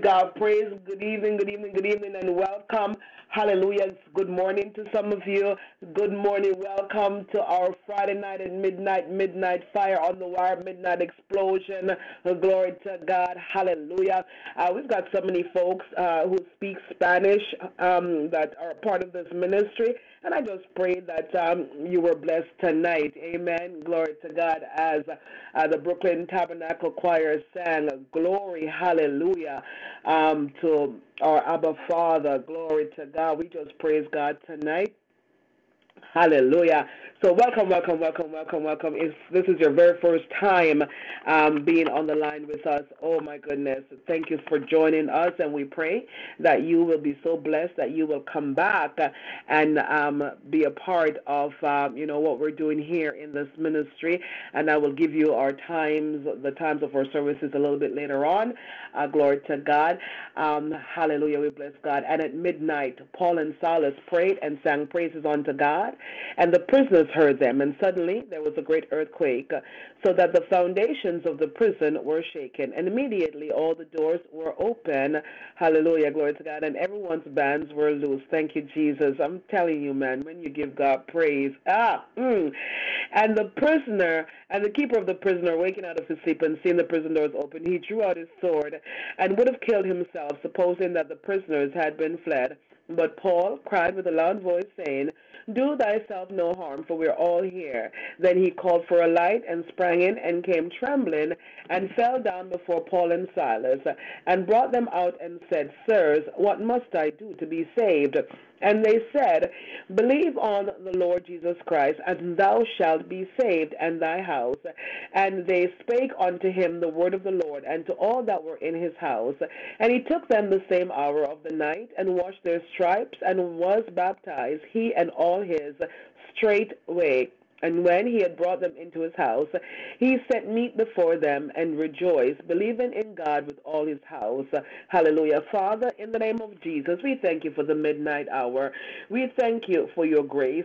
God praise. Good evening, good evening, good evening, and welcome Hallelujah. Good morning to some of you. Good morning. Welcome to our Friday night and midnight, midnight fire on the wire, midnight explosion. Glory to God. Hallelujah. Uh, we've got so many folks uh, who speak Spanish um, that are part of this ministry. And I just pray that um, you were blessed tonight. Amen. Glory to God. As uh, the Brooklyn Tabernacle Choir sang, Glory, Hallelujah, um, to our Abba Father. Glory to God. We just praise God tonight. Hallelujah. So, welcome, welcome, welcome, welcome, welcome. If this is your very first time um, being on the line with us, oh my goodness, thank you for joining us. And we pray that you will be so blessed that you will come back and um, be a part of, um, you know, what we're doing here in this ministry. And I will give you our times, the times of our services a little bit later on. Uh, glory to God. Um, hallelujah. We bless God. And at midnight, Paul and Silas prayed and sang praises unto God. And the prisoners heard them, and suddenly there was a great earthquake, so that the foundations of the prison were shaken. And immediately all the doors were open. Hallelujah, glory to God. And everyone's bands were loose. Thank you, Jesus. I'm telling you, man, when you give God praise. Ah, mm. And the prisoner and the keeper of the prisoner, waking out of his sleep and seeing the prison doors open, he drew out his sword and would have killed himself, supposing that the prisoners had been fled. But Paul cried with a loud voice, saying, do thyself no harm, for we are all here. Then he called for a light and sprang in and came trembling and fell down before Paul and Silas and brought them out and said, Sirs, what must I do to be saved? And they said, Believe on the Lord Jesus Christ, and thou shalt be saved, and thy house. And they spake unto him the word of the Lord, and to all that were in his house. And he took them the same hour of the night, and washed their stripes, and was baptized, he and all his, straightway. And when he had brought them into his house, he set meat before them and rejoiced, believing in God with all his house. Hallelujah. Father, in the name of Jesus, we thank you for the midnight hour. We thank you for your grace.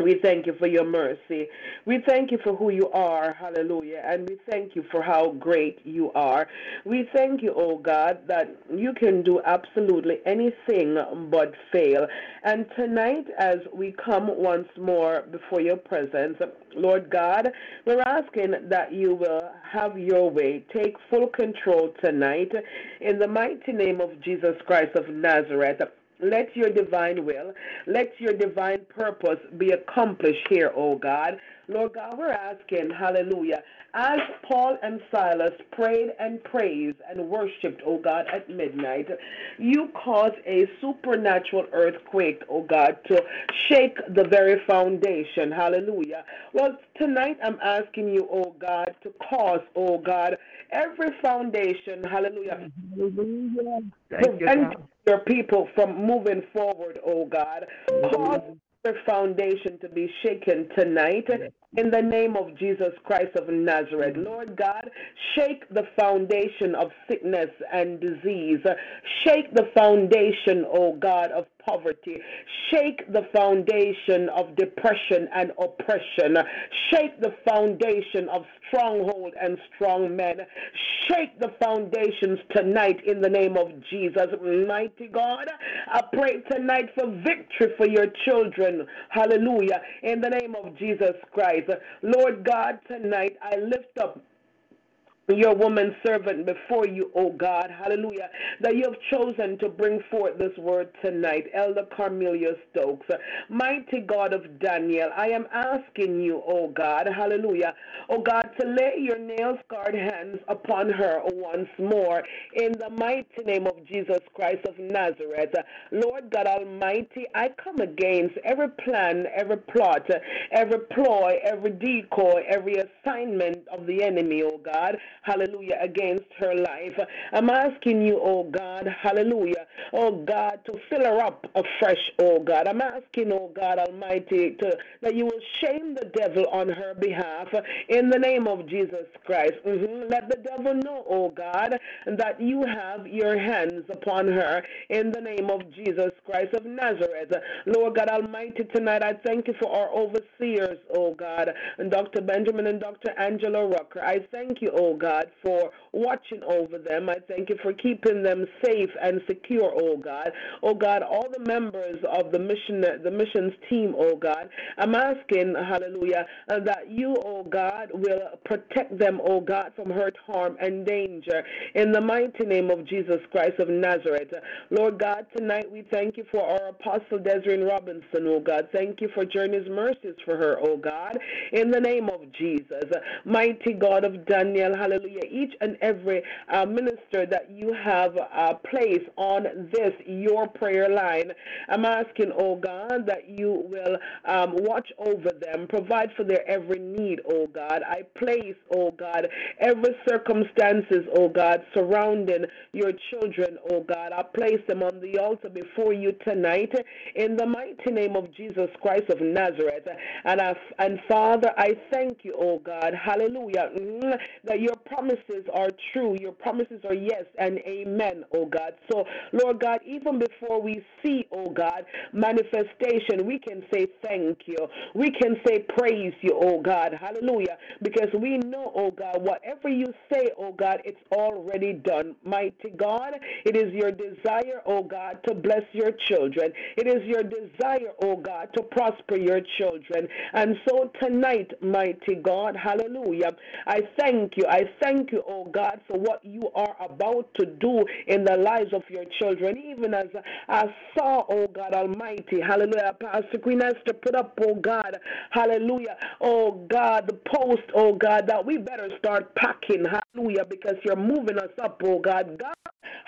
We thank you for your mercy. We thank you for who you are. Hallelujah. And we thank you for how great you are. We thank you, oh God, that you can do absolutely anything but fail. And tonight, as we come once more before your presence, Lord God, we're asking that you will have your way. Take full control tonight in the mighty name of Jesus Christ of Nazareth. Let your divine will, let your divine purpose be accomplished here, O God. Lord God, we're asking, hallelujah, as Paul and Silas prayed and praised and worshiped, O God, at midnight, you caused a supernatural earthquake, O God, to shake the very foundation. Hallelujah. Well, tonight I'm asking you, O God, to cause, O God, every foundation, hallelujah, hallelujah. prevent your people from moving forward, O God. Cause their foundation to be shaken tonight in the name of Jesus Christ of Nazareth. Mm. Lord God, shake the foundation of sickness and disease. Shake the foundation, oh God, of poverty. Shake the foundation of depression and oppression. Shake the foundation of stronghold and strong men. Shake the foundations tonight in the name of Jesus. Mighty God, I pray tonight for victory for your children. Hallelujah. In the name of Jesus Christ. Lord God, tonight I lift up your woman servant before you, O God, hallelujah, that you have chosen to bring forth this word tonight, Elder Carmelia Stokes. Mighty God of Daniel, I am asking you, O God, hallelujah, O God, to lay your nail scarred hands upon her once more in the mighty name of Jesus Christ of Nazareth. Lord God Almighty, I come against every plan, every plot, every ploy, every decoy, every assignment of the enemy, O God hallelujah, against her life. I'm asking you, oh God, hallelujah, oh God, to fill her up afresh, oh God. I'm asking, oh God Almighty, to, that you will shame the devil on her behalf in the name of Jesus Christ. Mm-hmm. Let the devil know, oh God, that you have your hands upon her in the name of Jesus Christ of Nazareth. Lord God Almighty, tonight I thank you for our overseers, oh God, and Dr. Benjamin and Dr. Angela Rucker. I thank you, oh God, for watching over them. I thank you for keeping them safe and secure, oh God. Oh God, all the members of the mission the missions team, oh God. I'm asking, hallelujah, uh, that you, oh God, will protect them, oh God, from hurt, harm, and danger. In the mighty name of Jesus Christ of Nazareth. Lord God, tonight we thank you for our apostle Desiree Robinson, oh God. Thank you for journey's mercies for her, oh God. In the name of Jesus. Mighty God of Daniel, hallelujah. Hallelujah, each and every uh, minister that you have uh, placed on this, your prayer line, I'm asking, oh God, that you will um, watch over them, provide for their every need, oh God. I place, oh God, every circumstances, oh God, surrounding your children, oh God. I place them on the altar before you tonight in the mighty name of Jesus Christ of Nazareth. And, I, and Father, I thank you, oh God, hallelujah, mm, that your promises are true. Your promises are yes and amen, oh God. So, Lord God, even before we see, oh God, manifestation, we can say thank you. We can say praise you, oh God, hallelujah, because we know, oh God, whatever you say, oh God, it's already done. Mighty God, it is your desire, oh God, to bless your children. It is your desire, oh God, to prosper your children. And so tonight, mighty God, hallelujah, I thank you. I thank you, oh God, for what you are about to do in the lives of your children. Even as I saw, oh God Almighty, hallelujah, Pastor Queen Esther put up, oh God, hallelujah, oh God, the post, oh God, that we better start packing, hallelujah, because you're moving us up, oh God. God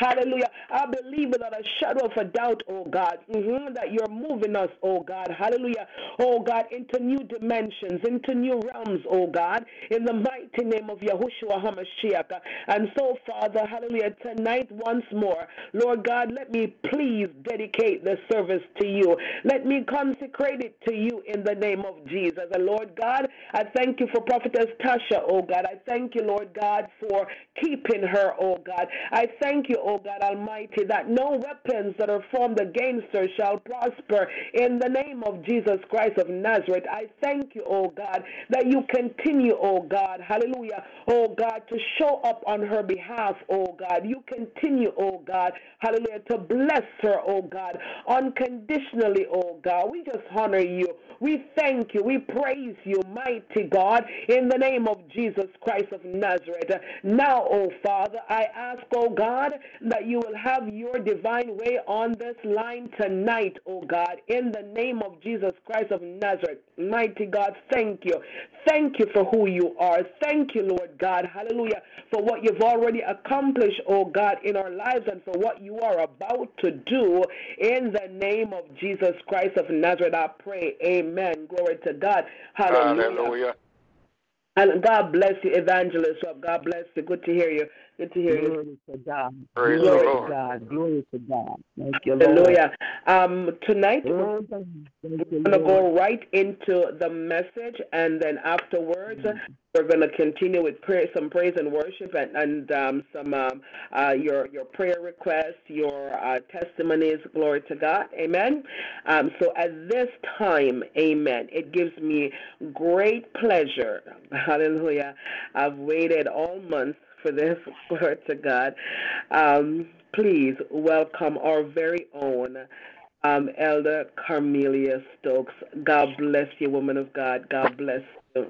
Hallelujah. I believe without a shadow of a doubt, oh God, mm-hmm, that you're moving us, oh God. Hallelujah. Oh God, into new dimensions, into new realms, oh God, in the mighty name of Yahushua HaMashiach. And so, Father, hallelujah, tonight once more, Lord God, let me please dedicate the service to you. Let me consecrate it to you in the name of Jesus. And Lord God, I thank you for Prophetess Tasha, oh God. I thank you, Lord God, for keeping her, oh God. I thank you, oh God Almighty, that no weapons that are formed against her shall prosper in the name of Jesus Christ of Nazareth. I thank you, oh God, that you continue, oh God, hallelujah, oh God, to show up on her behalf, oh God. You continue, oh God, hallelujah, to bless her, oh God, unconditionally, oh God. We just honor you. We thank you. We praise you, mighty God, in the name of Jesus Christ of Nazareth. Now, oh Father, I ask, oh God, that you will have your divine way on this line tonight, oh God, in the name of Jesus Christ of Nazareth. Mighty God, thank you. Thank you for who you are. Thank you, Lord God, hallelujah, for what you've already accomplished, oh God, in our lives and for what you are about to do in the name of Jesus Christ of Nazareth. I pray, amen. Glory to God. Hallelujah. Hallelujah. And God bless you, Evangelist. God bless you. Good to hear you. Good to hear Glory to God. Praise Glory the to Lord. God. Glory to God. Thank you, Lord. Hallelujah. Um, tonight we're Thank you, going to go right into the message, and then afterwards we're going to continue with prayer, some praise and worship, and, and um, some um, uh, your your prayer requests, your uh, testimonies. Glory to God. Amen. Um, so at this time, Amen. It gives me great pleasure. Hallelujah. I've waited all month for this. Glory to God. Um, please welcome our very own um, Elder Carmelia Stokes. God bless you, woman of God. God bless you.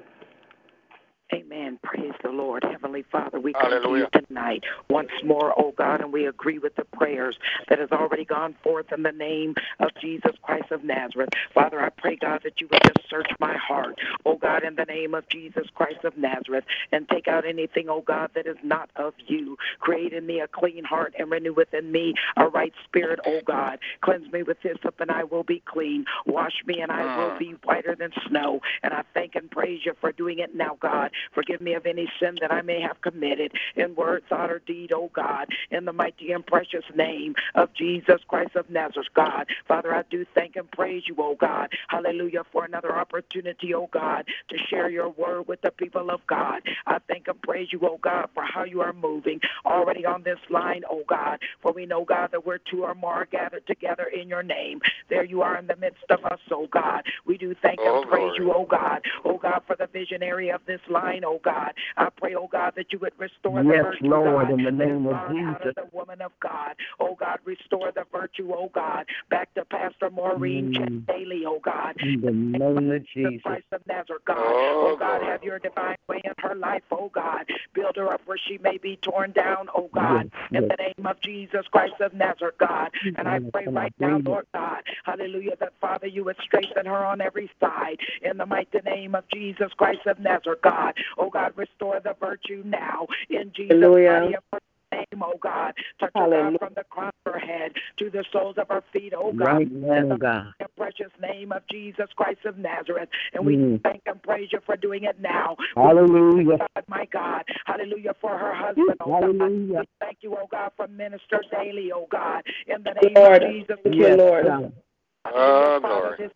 Amen. Praise the Lord. Heavenly Father, we come to you tonight once more, oh God, and we agree with the prayers that has already gone forth in the name of Jesus Christ of Nazareth. Father, I pray, God, that you would just search my heart, oh God, in the name of Jesus Christ of Nazareth, and take out anything, oh God, that is not of you. Create in me a clean heart and renew within me a right spirit, oh God. Cleanse me with hyssop and I will be clean. Wash me and I will mm. be whiter than snow. And I thank and praise you for doing it now, God Forgive me of any sin that I may have committed in word, thought, or deed, O God, in the mighty and precious name of Jesus Christ of Nazareth, God. Father, I do thank and praise you, O God. Hallelujah, for another opportunity, O God, to share your word with the people of God. I thank and praise you, O God, for how you are moving already on this line, O God. For we know, God, that we're two or more gathered together in your name. There you are in the midst of us, O God. We do thank Oh, and praise glory. you, O God. O God, for the visionary of this line, oh God. I pray, oh God, that you would restore the Yes, virtue, Lord, God, in the name of Jesus. of the woman of God. Oh God, restore the virtue, oh God, back to Pastor Maureen Mm. Daly, oh God. In the name of The Jesus. Christ of Nazareth, God. Oh, Oh, God, have your divine way in her life, oh God. Build her up where she may be torn down, oh God. Yes, In the name of Jesus Christ of Nazareth, God. And I pray and right now. Lord God, hallelujah, that Father, you would strengthen her on every side. In the mighty name of Jesus Christ of Nazareth, God. Oh God, restore the virtue now. In Jesus' Hallelujah. mighty and name, oh God. Touch her, God, Hallelujah. from the crown of her head to the soles of her feet, oh God Right now, God. the precious name of Jesus Christ of Nazareth. And we Mm. thank and praise you for doing it now. Hallelujah. God, my God. Hallelujah for her husband, oh God. We thank you, oh God, for Minister Daly, oh God. In the name Lord, of Jesus. thank you, Yes, Lord. God. Oh, Father, glory.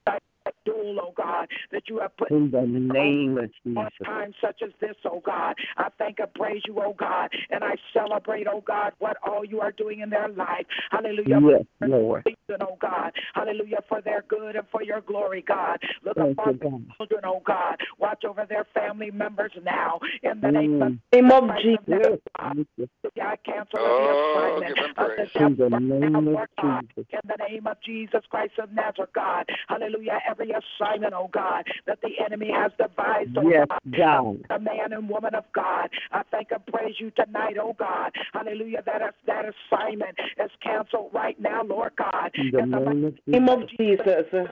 This duel, oh God, that you have put In the name of on Jesus. times such as this, oh God. I thank and praise you, oh God, and I celebrate, oh God, what all you are doing in their life. Hallelujah. Yes, Lord. Reason, oh God. Hallelujah, for their good and for your glory, God. Look Thank upon you, God. children, oh God. Watch over their family members now. In the name of Mm. Name of Christ Jesus. of Nazareth, Yes, God. thank you. I cancel Oh, every assignment of the the devil right now, name of Jesus. In the name of Jesus Christ of Nazareth, God. Hallelujah. Every assignment, oh God, that the enemy has devised, oh Yes, God. A man and woman of God. I thank and praise you tonight, oh God. Hallelujah. That that assignment is canceled right now, Lord God. In the In the name of Name of Jesus. Jesus.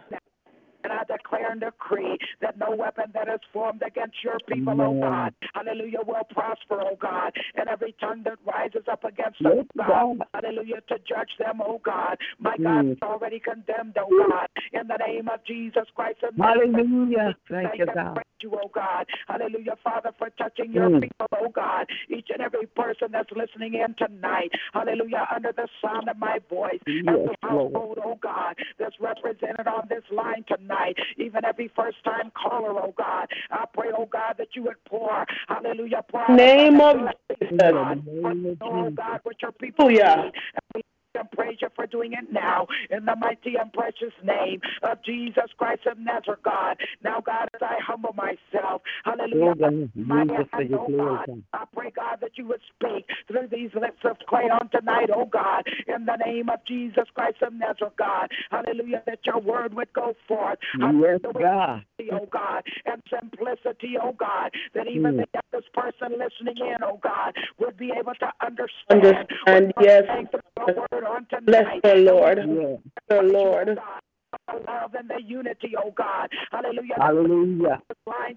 And I declare and decree that no weapon that is formed against your people, oh. God, hallelujah, will prosper, oh God. And every tongue that rises up against them, Yes, God, hallelujah, to judge them, oh God. My God is already condemned, oh God, in the name of Jesus Christ Hallelujah. Thank you, God. praise you, oh God. Hallelujah, Father, for touching your Mm. people, oh God. Each and every person that's listening in tonight. Hallelujah, under the sound of my voice. Yes, every Lord. household, oh God, that's represented on this line tonight. Even every first time caller, oh God. I pray, oh God, that you would pour. Hallelujah, pour Name of Jesus. God, the name of oh Jesus. God, what your people Hallelujah. Need. And praise you for doing it now in the mighty and precious name of Jesus Christ of Nazareth, God. Now, God, as I humble myself, hallelujah. Oh, My Use us for hand, oh God. God. I pray, God, that you would speak through these lips of clay on tonight, oh God, in the name of Jesus Christ of Nazareth, God. Hallelujah, that your word would go forth. Yes, Hallelujah, God. oh God, and simplicity, oh God, that even Mm. the youngest person listening in, oh God, would be able to understand. Understand, what yes. saying through your word on Bless the Lord. The Lord. The love and the unity, oh God. Hallelujah. Hallelujah.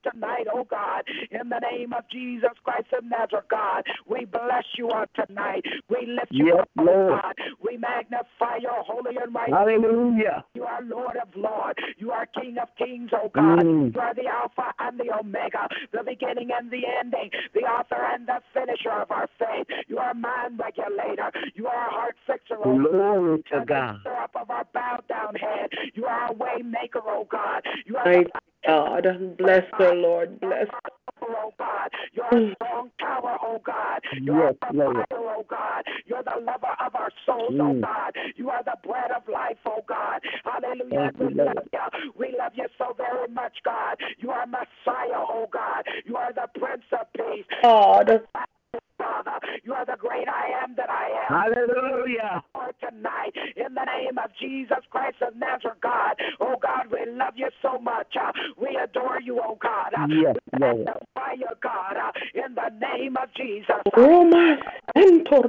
tonight, oh God, in the name of Jesus Christ of Nazareth, God. We bless you on tonight. We lift you Yes, up, oh Lord. God. We magnify your holy and right. Hallelujah. You are Lord of Lords. You are King of Kings, oh God. Mm. You are the Alpha and the Omega, the beginning and the ending, the author and the finisher of our faith. You are mind regulator. You are a heart fixer, oh God. Glory to God. up of our bowed down head. You are a way maker, oh God. You are My God. Bless the Lord. Bless. oh God. You're a strong tower, oh God. You're Yes, a Lord. provider, oh God. You're the lover of our souls, oh Mm. God. You are the bread of life, oh God. Hallelujah. Thank we Lord. love you. We love you so very much, God. You are Messiah, oh God. You are the Prince of Peace. God. Father, you are the great I am that I am. Hallelujah. Lord, tonight in the name of Jesus Christ of Nazareth, God. Oh God, we love you so much. Uh, we adore you, oh God. Uh, Yes, we Lord. magnify you, God, uh, in the name of Jesus. Uh, Roma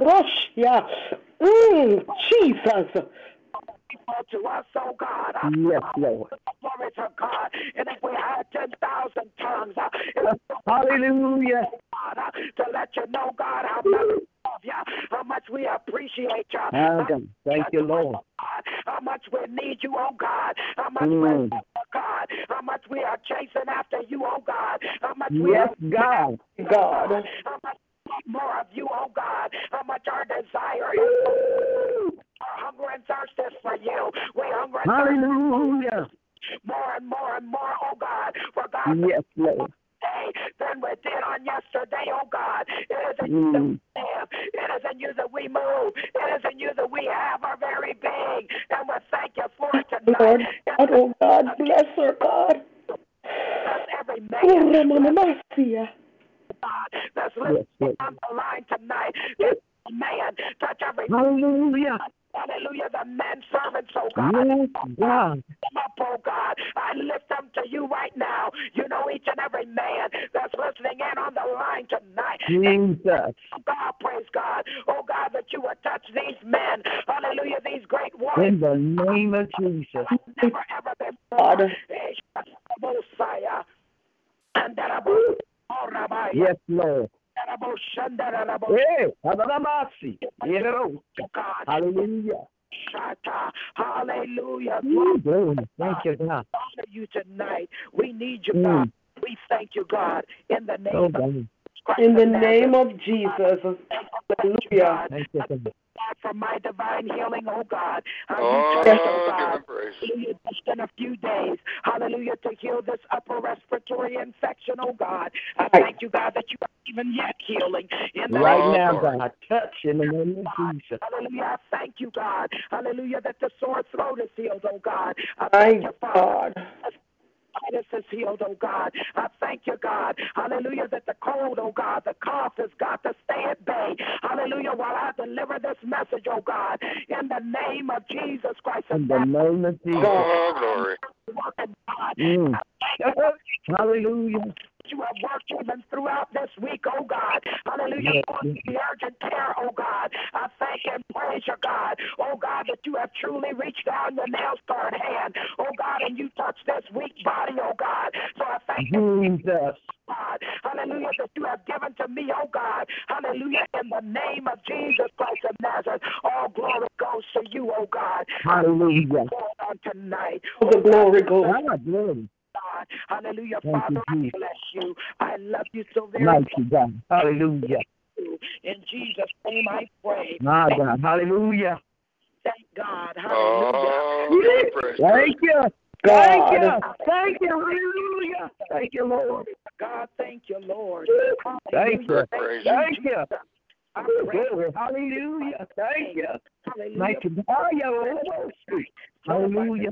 Russia. Mm, Jesus. People to us, oh God. Yes, Lord. Glory to God. And if we had 10,000 tongues, uh, Hallelujah. God, uh, to let you know, God, how much we love you, how much we appreciate you. God. Thank you, Lord. God, how much we need you, oh God, how much we Mm. love God, how much we are chasing after you, oh God. How much we Yes, are God. God. how much more of you, oh God. How much our desire is hunger and thirst is for you. We hunger and thirst Hallelujah. more and more and more, oh God. For God Yes, Lord. than we did on yesterday, oh God. It is in you that Mm. we live. It is in you that we move. It is in you that we have our very being. And we thank you for it tonight. Lord God, oh God, bless her, God. Bless every Oh, man, Ramamasia. God, that's Yes, on the line tonight. Touch man, touch every Hallelujah. Hallelujah, the men servants, oh God. Yes, God. them up, oh God. I lift them to you right now. You know each and every man that's listening in on the line tonight. Jesus. Oh God, praise God. Oh God, that you would touch these men. Hallelujah, these great warriors. In the name of Jesus. Never ever God. before. Messiah. And that about oh, Rabbi. Yes, Lord. That about Shanda, that about Hey. Hallelujah. Shata. Hallelujah. Ooh, Thank you, God. honor you tonight. We need you, Mm. God. We thank you, God, in the name Oh, of. Christ. In the name of Jesus. Hallelujah. Thank you, God. God, for my divine healing, oh God. How Oh, you touched, oh God. him praise. Hallelujah, just in a few days. Hallelujah, to heal this upper respiratory infection, oh God. I thank you, God, that you are even yet healing. In the Right now, glory. God. Touch in the name of Jesus. Hallelujah. I thank you, God. Hallelujah, that the sore throat is healed, oh God. I My thank you, Father. God. Sinus is healed, oh God. I thank you, God. Hallelujah, that the cold, oh God, the cough has got to stay at bay. Hallelujah, while I deliver this message, oh God, in the name of Jesus Christ In the name of Jesus. Oh, glory. Mm. Hallelujah. You have worked even throughout this week, oh God. Hallelujah. Yes, the urgent care, oh God. I thank and praise you, God. Oh God, that you have truly reached down your nail scarred hand, oh God, and you touched this weak body, oh God. So I thank you. Jesus. God. Hallelujah, that you have given to me, oh God. Hallelujah, in the name of Jesus Christ of Nazareth. All glory goes to you, oh God. Hallelujah. On tonight, All the glory goes. Ah. God. Hallelujah, Thank you, Father, I Jesus. bless you. I love you so very much. Mighty God. Hallelujah. In Jesus' name I pray. My God. Hallelujah. Thank God. Hallelujah. Oh, give him praise. Thank you. Thank you. God. Thank you. Hallelujah. Thank you, Lord. God, thank you, Lord. Thank you. Praise. Thank you. I Ooh, pray. Hallelujah. Thank you. Hallelujah. Mighty God. Hallelujah.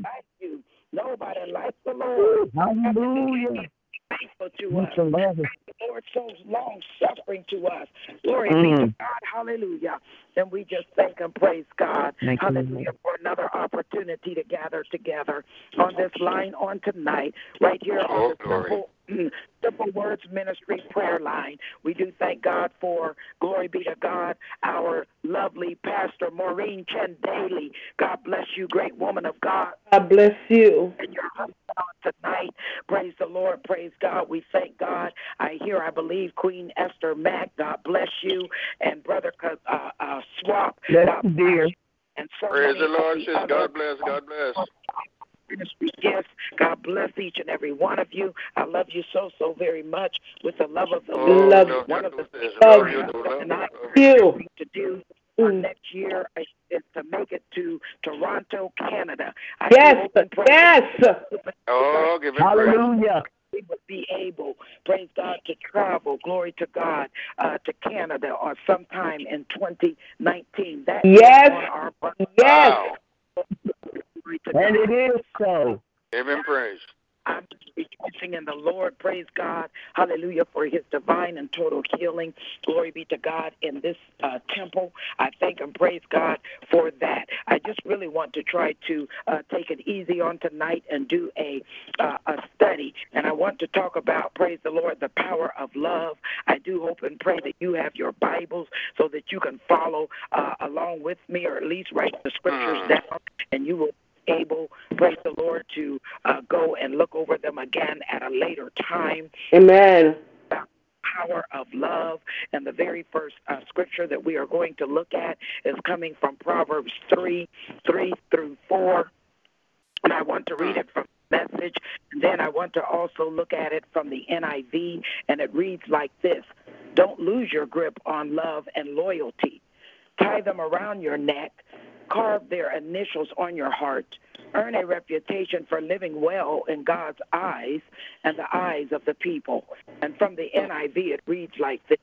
Hallelujah. Nobody like you. Nobody like the Lord. Hallelujah. Faithful to Thank us. you, Lord. The Lord shows long suffering to us. Glory be Mm. to God. Hallelujah. And we just thank and praise God. Thank you, Hallelujah for another opportunity to gather together on this line on tonight, right here on Oh, the glory. Simple, Simple Words Ministry prayer line. We do thank God for, glory be to God, our lovely Pastor Maureen Chen Daly. God bless you, great woman of God God bless you. and your husband on tonight. Praise the Lord. Praise God. We thank God. I hear, I believe, Queen Esther Mack. God bless you. And Brother uh, uh, Swap. Bless God you, dear. And so Praise the Lord, of sis. God bless. God bless. Ministry gifts. God bless each and every one of you. I love you so, so very much with the love of the Oh, Lord. Love love One of the sis. Love Love you too. Love and I you. Love you. You. to do for Mm. next year is to make it to Toronto, Canada. I Yes. do hope and pray Yes. Oh, give him praise. Hallelujah. we would be able, praise God, to travel, glory to God, uh, to Canada or sometime in 2019. That is Yes. on our. Yes. Wow. And it is so. Give him praise. I'm rejoicing in the Lord. Praise God. Hallelujah for his divine and total healing. Glory be to God in this uh, temple. I thank and praise God for that. I just really want to try to uh, take it easy on tonight and do a, uh, a study. And I want to talk about, praise the Lord, the power of love. I do hope and pray that you have your Bibles so that you can follow uh, along with me or at least write the scriptures Mm. down and you will able, praise the Lord, to uh, go and look over them again at a later time. Amen. Power of love. And the very first uh, scripture that we are going to look at is coming from Proverbs 3 3 through 4. And I want to read it from the message. And then I want to also look at it from the NIV, and it reads like this Don't lose your grip on love and loyalty. Tie them around your neck, carve their initials on your heart. Earn a reputation for living well in God's eyes and the eyes of the people. And from the NIV, it reads like this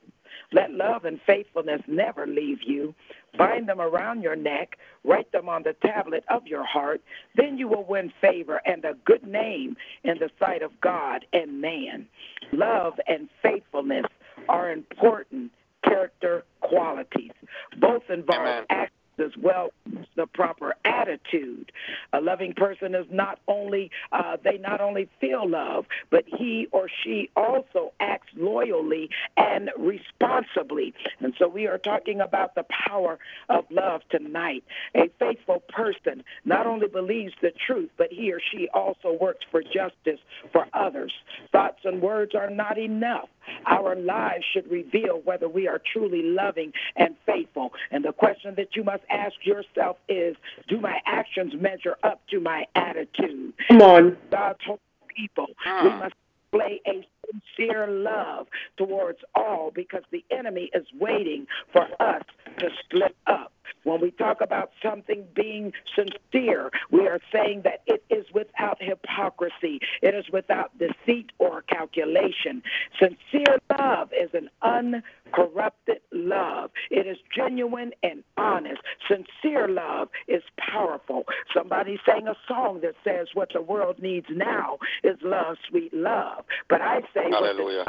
Let love and faithfulness never leave you. Bind them around your neck, write them on the tablet of your heart. Then you will win favor and a good name in the sight of God and man. Love and faithfulness are important character qualities. Both involve Amen. As well the proper attitude. A loving person is not only uh, they not only feel love, but he or she also acts loyally and responsibly. And so we are talking about the power of love tonight. A faithful person not only believes the truth, but he or she also works for justice for others. Thoughts and words are not enough. Our lives should reveal whether we are truly loving and faithful. And the question that you must ask yourself is Do my actions measure up to my attitude? Come on. God told people, we Hmm. must play a sincere love towards all because the enemy is waiting for us to slip up. When we talk about something being sincere, we are saying that it is without hypocrisy, it is without deceit or calculation. Sincere love is an uncorrupted love, it is genuine and honest. Sincere love is powerful. Somebody sang a song that says, What the world needs now is love, sweet love. But I say, Hallelujah.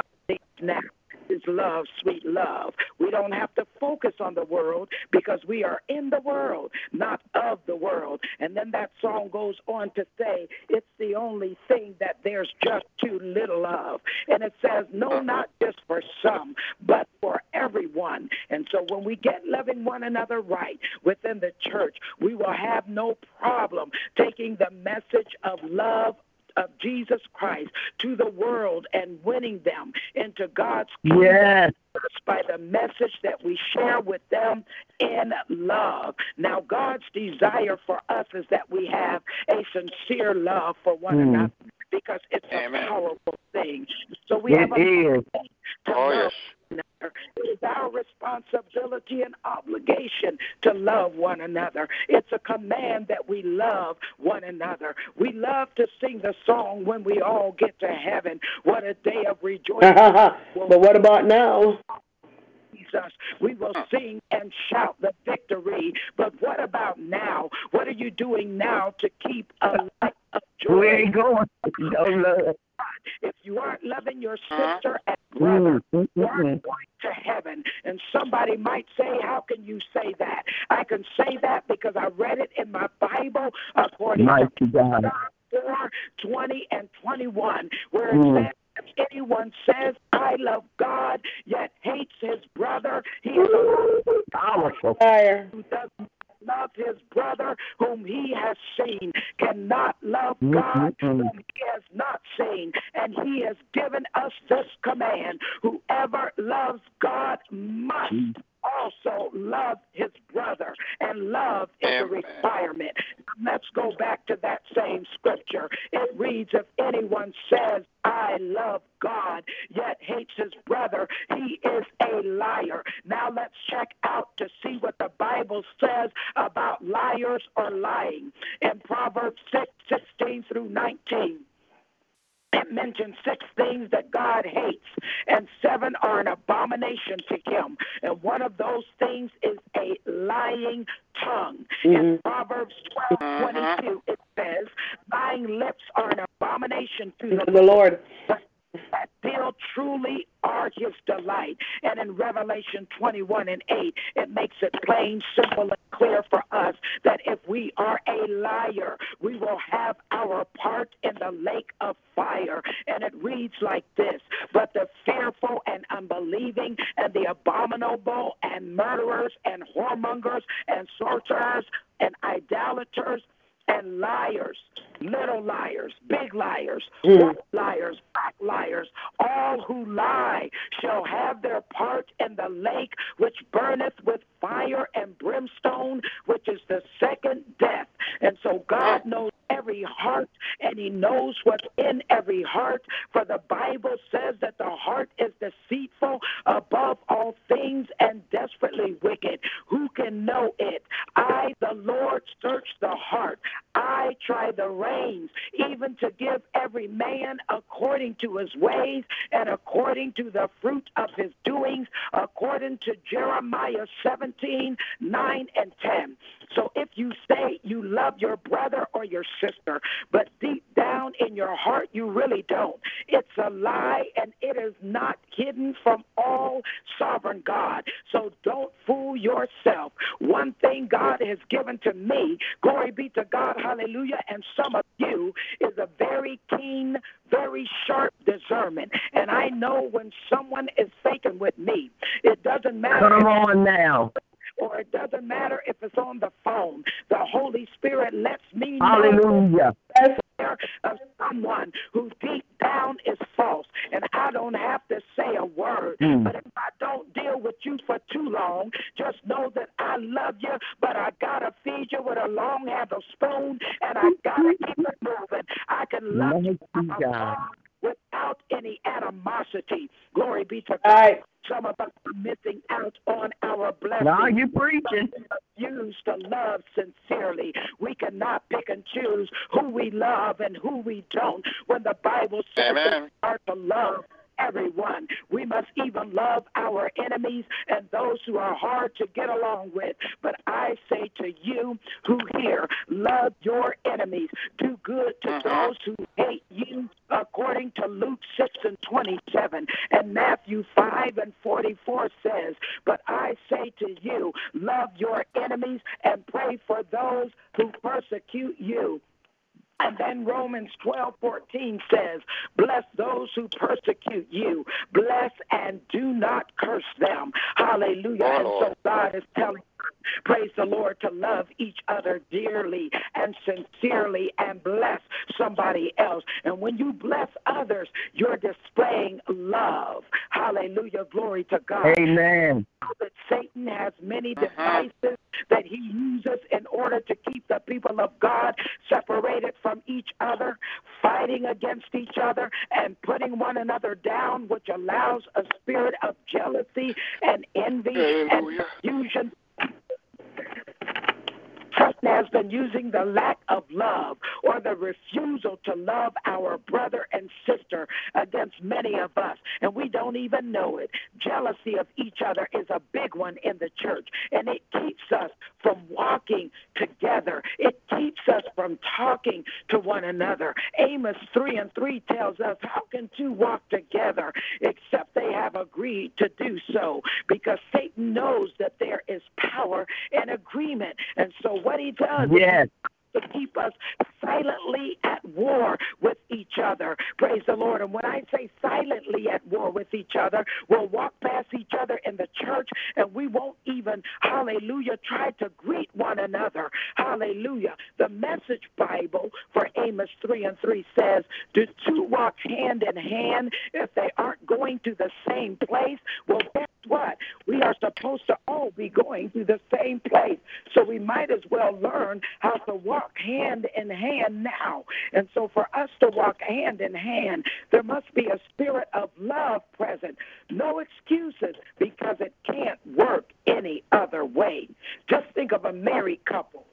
now is love, sweet love. We don't have to focus on the world because we are in the world, not of the world. And then that song goes on to say, it's the only thing that there's just too little of. And it says, no, uh-huh. not just for some, but for everyone. And so when we get loving one another right within the church, we will have no problem taking the message of love of Jesus Christ to the world and winning them into God's kingdom Yes. by the message that we share with them in love. Now, God's desire for us is that we have a sincere love for one Mm. another because it's Amen. a powerful thing. So we It have a is. to Oh, love yes. One another. It is our responsibility and obligation to love one another. It's a command that we love one another. We love to sing the song when we all get to heaven. What a day of rejoicing. but what about now? Jesus. We will sing and shout the victory. But what about now? What are you doing now to keep a light of We joy? ain't going. Oh, no love. If you aren't loving your sister and brother, you aren't going to heaven. And somebody might say, How can you say that? I can say that because I read it in my Bible according to Mighty God. 4, 20, and 21, where it Mm. says, if anyone says, I love God, yet hates his brother, he is a Powerful. Fire. who does love his brother whom he has seen, cannot love Mm, God whom he has not seen. And he has given us this command whoever loves God must. Also love his brother. And love is a requirement. Let's go back to that same scripture. It reads, If anyone says, I love God, yet hates his brother, he is a liar. Now let's check out to see what the Bible says about liars or lying. In Proverbs 6, 16 through 19 it mentions six things that God hates, and seven are an abomination to him. And one of those things is a lying tongue. In mm-hmm. Proverbs twelve uh-huh. twenty two, it says, Lying lips are an abomination to the The Lord. That deal truly are his delight. And in Revelation 21 and 8, it makes it plain, simple, and clear for us that if we are a liar, we will have our part in the lake of fire. And it reads like this But the fearful and unbelieving, and the abominable, and murderers, and whoremongers, and sorcerers, and idolaters, and liars, little liars, big liars, hmm. white liars, black liars, all who lie shall have their part in the lake which burneth with fire and brimstone, which is the second death. And so God knows every heart and he knows what's in every heart. For the Bible says that the heart is deceitful above all things and desperately wicked. Who can know it? I, the Lord, search the heart. I try the reins, even to give every man according to his ways and according to the fruit of his doings, according to Jeremiah 17, 9 and 10. So if you say you love your brother or your sister, but deep down in your heart you really don't, it's a lie and it is not hidden from all sovereign God. So don't fool yourself. One thing God has given to me, glory be to God, hallelujah, and some of you is a very keen, very sharp discernment. And I know when someone is faking with me, it doesn't matter. Come on now. Or it doesn't matter if it's on the phone. The Holy Spirit lets me know Hallelujah. of someone who deep down is false. And I don't have to say a word. Mm. But if I don't deal with you for too long, just know that I love you, but I gotta feed you with a long handled spoon and I gotta keep it moving. I can love you God. without any animosity. Glory be to God. right. Some of us are missing out on our blessings Now you preaching. refuse to love sincerely. We cannot pick and choose who we love and who we don't. When the Bible says Amen. we are to love everyone, we must even love our enemies and those who are hard to get along with. But I say to you who hear, love your enemies. Do good to Mhm. those who hate you, according to Luke 6 and 27. And Matthew 5 and 44 says, But I say to you, love your enemies and pray for those who persecute you. And then Romans twelve fourteen says, Bless those who persecute you. Bless and do not curse them. Hallelujah. And so God is telling praise the Lord, to love each other dearly and sincerely and bless somebody else. And when you bless others, you're displaying love. Hallelujah. Glory to God Amen. that Satan has many Uh-huh. devices that he uses in order to keep the people of God separated from each other, fighting against each other, and putting one another down, which allows a spirit of jealousy and envy Hallelujah. and confusion. Satan has been using the lack of love or the refusal to love our brother and sister against many of us, and we don't even know it. Jealousy of each other is a big one in the church, and it keeps us from walking together. It keeps us from talking to one another. Amos 3 and 3 tells us, How can two walk together except they have agreed to do so? Because Satan knows that there is power in agreement. And so what he does Yes. to keep us silently at war with each other. Praise the Lord. And when I say silently at war with each other, we'll walk past each other in the church and we won't even, hallelujah, try to greet one another. Hallelujah. The message Bible for Amos 3 and 3 says, Do two walk hand in hand if they aren't going to the same place? Well, what? We are supposed to all be going to the same place. So we might as well learn how to walk hand in hand now. And so for us to walk hand in hand, there must be a spirit of love present. No excuses because it can't work any other way. Just think of a married couple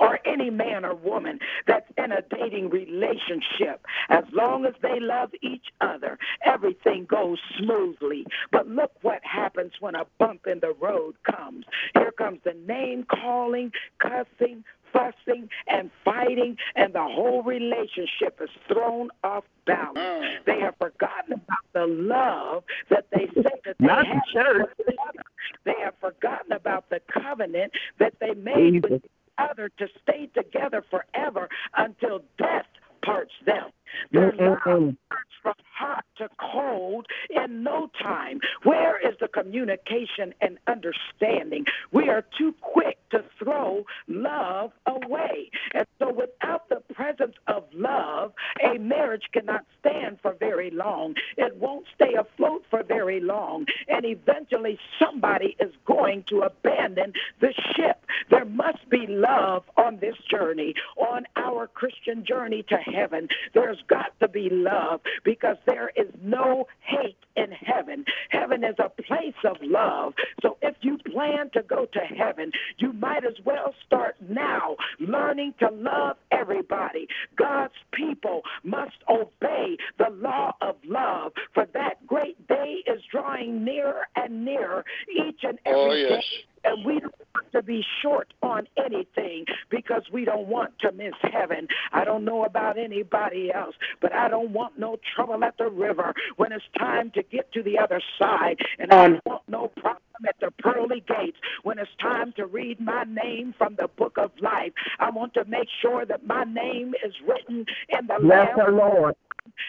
or any man or woman that's in a dating relationship. As long as they love each other, everything goes smoothly. But look what happens when a bump in the road comes. Here comes the name calling, cussing, fussing, and fighting, and the whole relationship is thrown off balance. Mm. They have forgotten about the love that they say that they Not have church. for each other. They have forgotten about the covenant that they made Jesus. each other to stay together forever until death parts them. Their love Mm-mm-mm. from hot to cold in no time. Where is the communication and understanding? We are too quick to throw love away. And so, without the presence of love, a marriage cannot stand for very long. It won't stay afloat for very long. And eventually, somebody is going to abandon the ship. There must must be love on this journey, on our Christian journey to heaven. There's got to be love because there is no hate in heaven. Heaven is a place of love. So if you plan to go to heaven, you might as well start now learning to love everybody. God's people must obey the law of love, for that great day is drawing nearer and nearer each and every Oh, day. And we don't want to be short on anything because we don't want to miss heaven. I don't know about anybody else, but I don't want no trouble at the river when it's time to get to the other side. And I want no problem at the pearly gates when it's time to read my name from the book of life. I want to make sure that my name is written in the Lamb the Lord.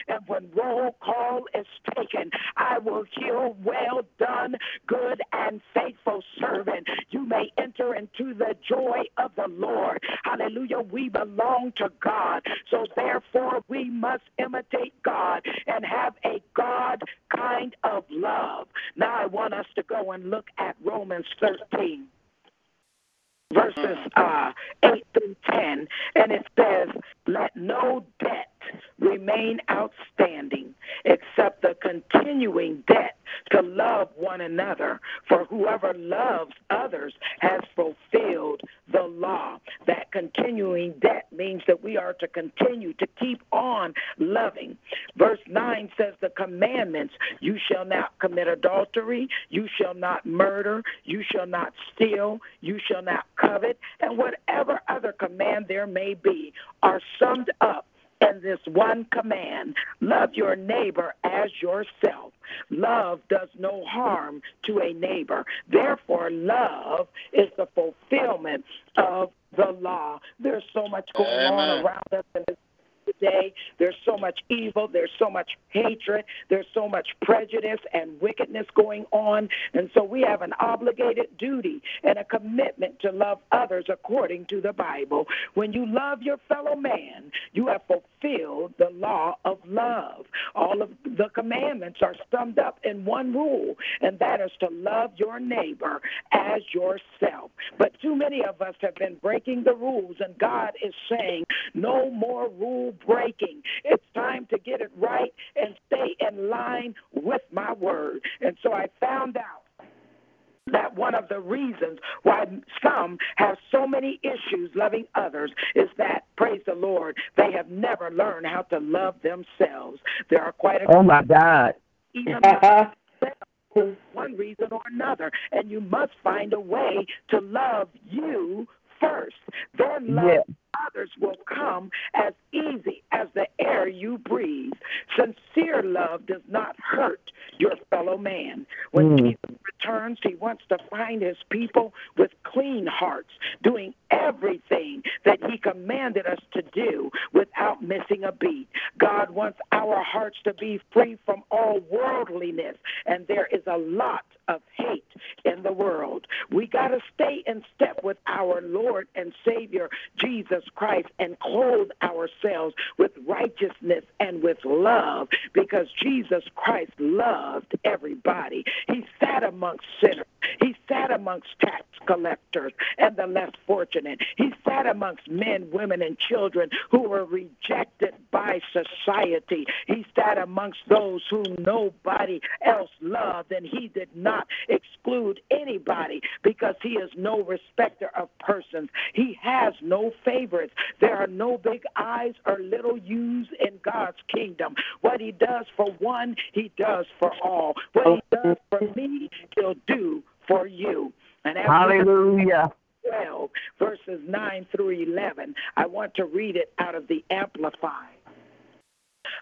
And when roll call is taken, I will hear, Well done, good and faithful servant. You may enter into the joy of the Lord. Hallelujah. We belong to God. So therefore, we must imitate God and have a God kind of love. Now, I want us to go and look at Romans 13 verses uh, 8 through 10, and it says, Let no debt remain outstanding except the continuing debt to love one another, for whoever loves others has fulfilled the law. That continuing debt means that we are to continue to keep on loving. Verse 9 says, The commandments you shall not commit adultery, you shall not murder, you shall not steal, you shall not covet, and whatever other command there may be are summed up in this one command love your neighbor as yourself. Love does no harm to a neighbor. Therefore, love is the fulfillment of the law. There's so much going on around us in this today. There's so much evil, there's so much hatred, there's so much prejudice and wickedness going on. And so we have an obligated duty and a commitment to love others according to the Bible. When you love your fellow man, you have fulfilled the law of love. All of the commandments are summed up in one rule, and that is to love your neighbor as yourself. But too many of us have been breaking the rules, and God is saying, no more rule breaking. It's time to get it right and stay in line with my word. And so I found out that one of the reasons why some have so many issues loving others is that, praise the Lord, they have never learned how to love themselves. There are quite a Oh my God. even Uh-huh. one reason or another, and you must find a way to love you first. Then love Yeah. Others will come as easy as the air you breathe. Sincere love does not hurt your fellow man. When Mm. Jesus returns, he wants to find his people with clean hearts, doing everything that he commanded us to do without missing a beat. God wants our hearts to be free from all worldliness, and there is a lot of hate in the world. We got to stay in step with our Lord and Savior Jesus Christ and clothe ourselves with righteousness and with love because Jesus Christ loved everybody. He sat amongst sinners. He sat amongst tax collectors and the less fortunate. He sat amongst men, women, and children who were rejected by society. He sat amongst those whom nobody else loved, and he did not exclude anybody because he is no respecter of persons. He has no favorites. There are no big eyes or little U's in God's kingdom. What he does for one, he does for all. What he does for me, he'll do for you. And Hallelujah. 12, verses 9 through 11. I want to read it out of the Amplified.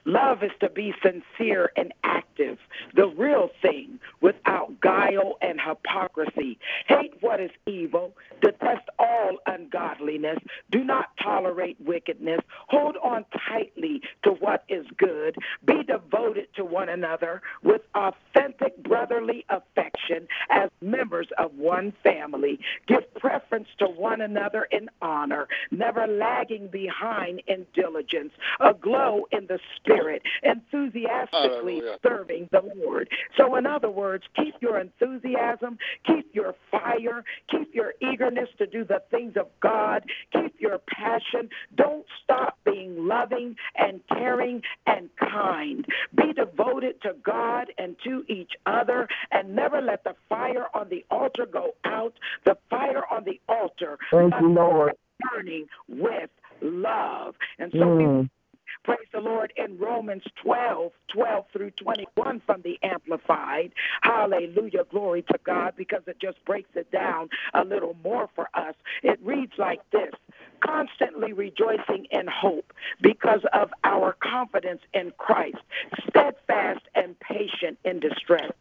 Love is to be sincere and active, the real thing, without guile and hypocrisy. Hate what is evil, detest all ungodliness, do not tolerate wickedness, hold on tightly to what is good, be devoted to one another with authentic brotherly affection as members of one family. Give preference to one another in honor, never lagging behind in diligence, aglow in the spirit spirit, enthusiastically Hallelujah. serving the Lord. So, in other words, keep your enthusiasm, keep your fire, keep your eagerness to do the things of God, keep your passion. Don't stop being loving and caring and kind. Be devoted to God and to each other, and never let the fire on the altar go out. The fire on the altar Thank you, Lord. burning with love. And so we Mm. Praise the Lord in Romans 12, 12 through 21 from the Amplified. Hallelujah. Glory to God because it just breaks it down a little more for us. It reads like this constantly rejoicing in hope because of our confidence in Christ, steadfast and patient in distress,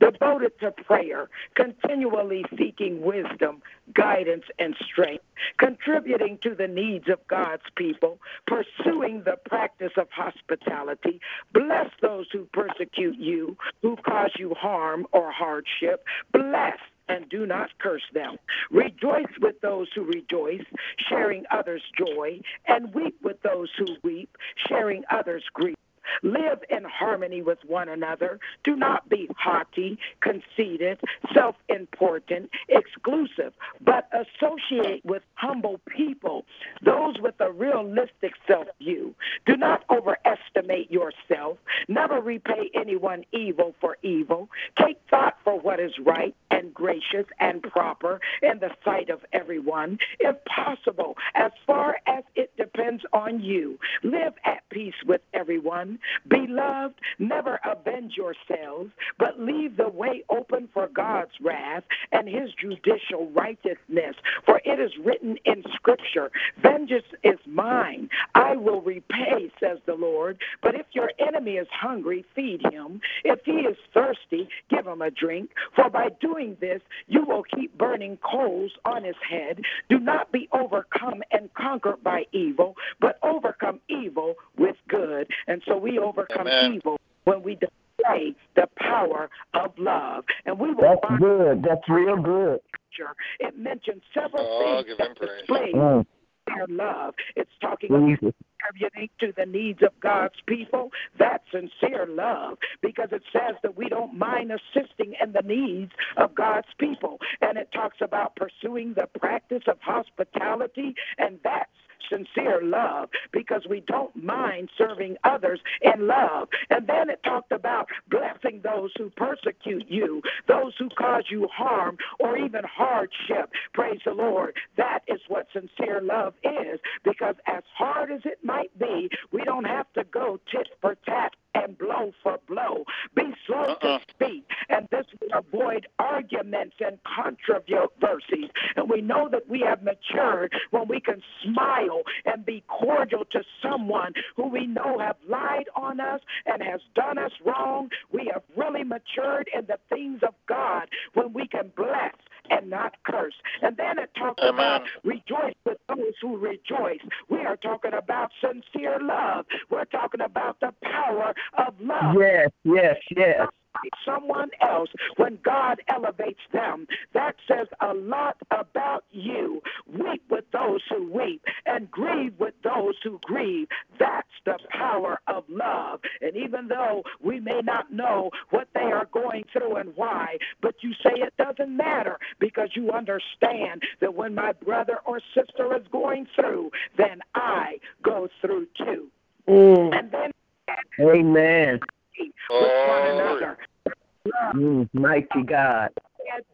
devoted to prayer, continually seeking wisdom, guidance, and strength, contributing to the needs of God's people, pursuing the practice of hospitality. Bless those who persecute you, who cause you harm or hardship. Bless and do not curse them. Rejoice with those who rejoice, sharing others' joy, and weep with those who weep, sharing others' grief. Live in harmony with one another. Do not be haughty, conceited, self important, exclusive, but associate with humble people, those with a realistic self view. Do not overestimate yourself. Never repay anyone evil for evil. Take thought for what is right and gracious and proper in the sight of everyone. If possible, as far as it depends on you, live at peace with everyone. Beloved, never avenge yourselves, but leave the way open for God's wrath and his judicial righteousness. For it is written in Scripture, Vengeance is mine, I will repay, says the Lord. But if your enemy is hungry, feed him. If he is thirsty, give him a drink. For by doing this, you will keep burning coals on his head. Do not be overcome and conquered by evil, but overcome evil with good. And so we overcome Amen. evil when we display the power of love. And we will That's find good. That's real good. scripture. It mentions several Oh, things that him praise. display Mm. their love. It's talking about Jesus. contributing to the needs of God's people. That's sincere love because it says that we don't mind assisting in the needs of God's people. And it talks about pursuing the practice of hospitality, and that's sincere love because we don't mind serving others in love. And then it talked about blessing those who persecute you, those who cause you harm or even hardship. Praise the Lord. That is what sincere love is because as hard as it might be, we don't have to go tit for tat and blow for blow. Be slow Uh-uh. to speak, and this will avoid arguments and controversies. And we know that we have matured when we can smile and be cordial to someone who we know have lied on us and has done us wrong. We have really matured in the things of God when we can bless and not curse. And then it talks Amen. about rejoice with those who rejoice. We are talking about sincere love. We're talking about the power of love Yes, yes, yes. Someone else when God elevates them. That says a lot about you. Weep with those who weep and grieve with those who grieve. That's the power of love. And even though we may not know what they are going through and why, but you say it doesn't matter because you understand that when my brother or sister is going through, then I go through too. Mm. And then Amen. With one another. Love Mm. Mighty God.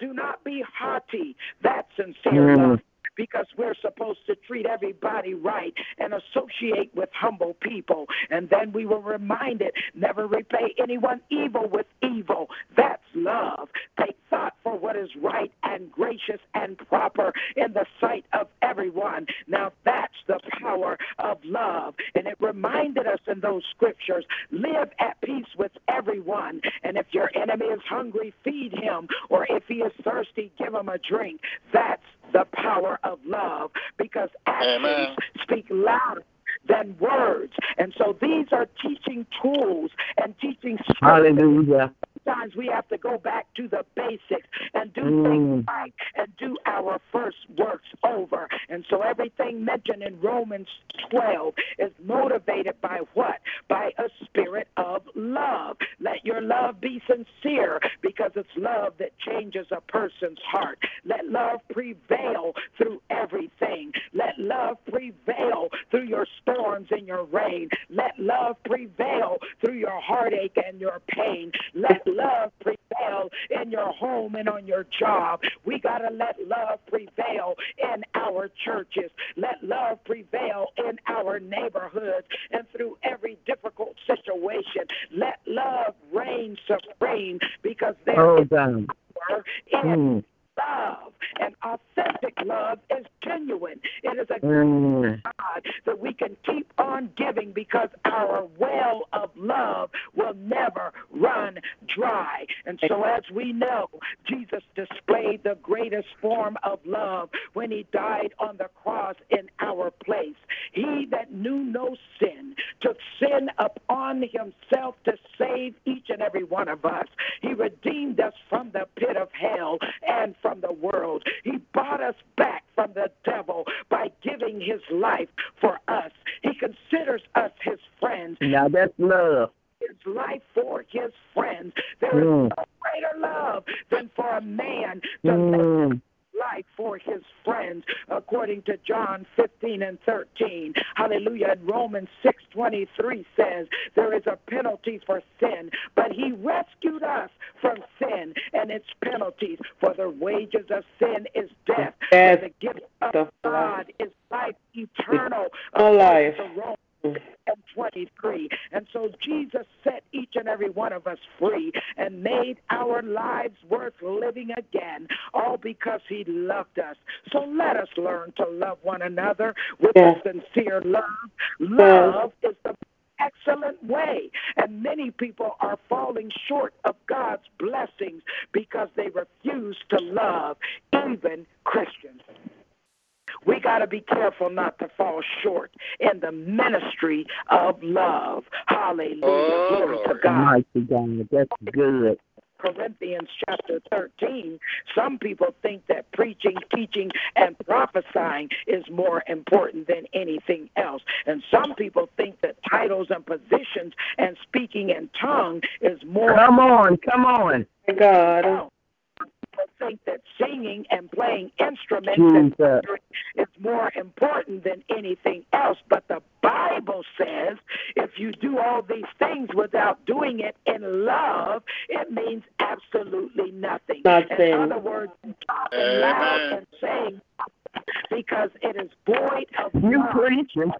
do not be haughty. That's sincere Mm. love. Because we're supposed to treat everybody right and associate with humble people. And then we were reminded never repay anyone evil with evil. That's love. Take thought for what is right and gracious and proper in the sight of everyone. Now that's the power of love. And it reminded us in those scriptures live at peace with everyone. And if your enemy is hungry, feed him. Or if he is thirsty, give him a drink. That's the power of love because actions Amen. speak louder than words. And so these are teaching tools and teaching scriptures Hallelujah. Sometimes we have to go back to the basics and do Mm. things right and do our first works over. And so everything mentioned in Romans 12 is motivated by what? By a spirit of love. Let your love be sincere because it's love that changes a person's heart. Let love prevail through everything. Let love prevail through your storms and your rain. Let love prevail through your heartache and your pain. Let love prevail in your home and on your job. We got to let love prevail in our churches. Let love prevail in our neighborhoods and through every difficult situation. Let love reign supreme because there Oh, is power in Mm. Love. And authentic love is genuine. It is a Mm. God that we can keep on giving because our well of love will never run dry. And so, as we know, Jesus displayed the greatest form of love when he died on the cross in our place. He that knew no sin took sin upon himself to save each and every one of us. He redeemed us from the pit of hell and from the world. He bought us back from the devil by giving his life for us. He considers us his friends, Now that's love. his life for his friends. There is Mm. no greater love than for a man to Mm. Life for his friends according to John 15 and 13 hallelujah. And Romans 6:23 says there is a penalty for sin but he rescued us from sin and its penalties for the wages of sin is death. But the gift of The God is life eternal Eternal life. According to Romans and 23. And so Jesus set each and every one of us free and made our lives worth living again, all because he loved us. So let us learn to love one another with Yes. a sincere love. Love is the excellent way. And many people are falling short of God's blessings because they refuse to love even Christians. We got to be careful not to fall short in the ministry of love. Hallelujah. Oh, Glory to God. Mighty God. That's good. Corinthians chapter 13, some people think that preaching, teaching, and prophesying is more important than anything else. And some people think that titles and positions and speaking in tongue is more Come on. Come on. My God. Else. People think that singing and playing instruments and Jesus. is more important than anything else. But the Bible says if you do all these things without doing it in love, it means absolutely nothing. Nothing. In other words, talking loud and saying because it is void of You love. preaching.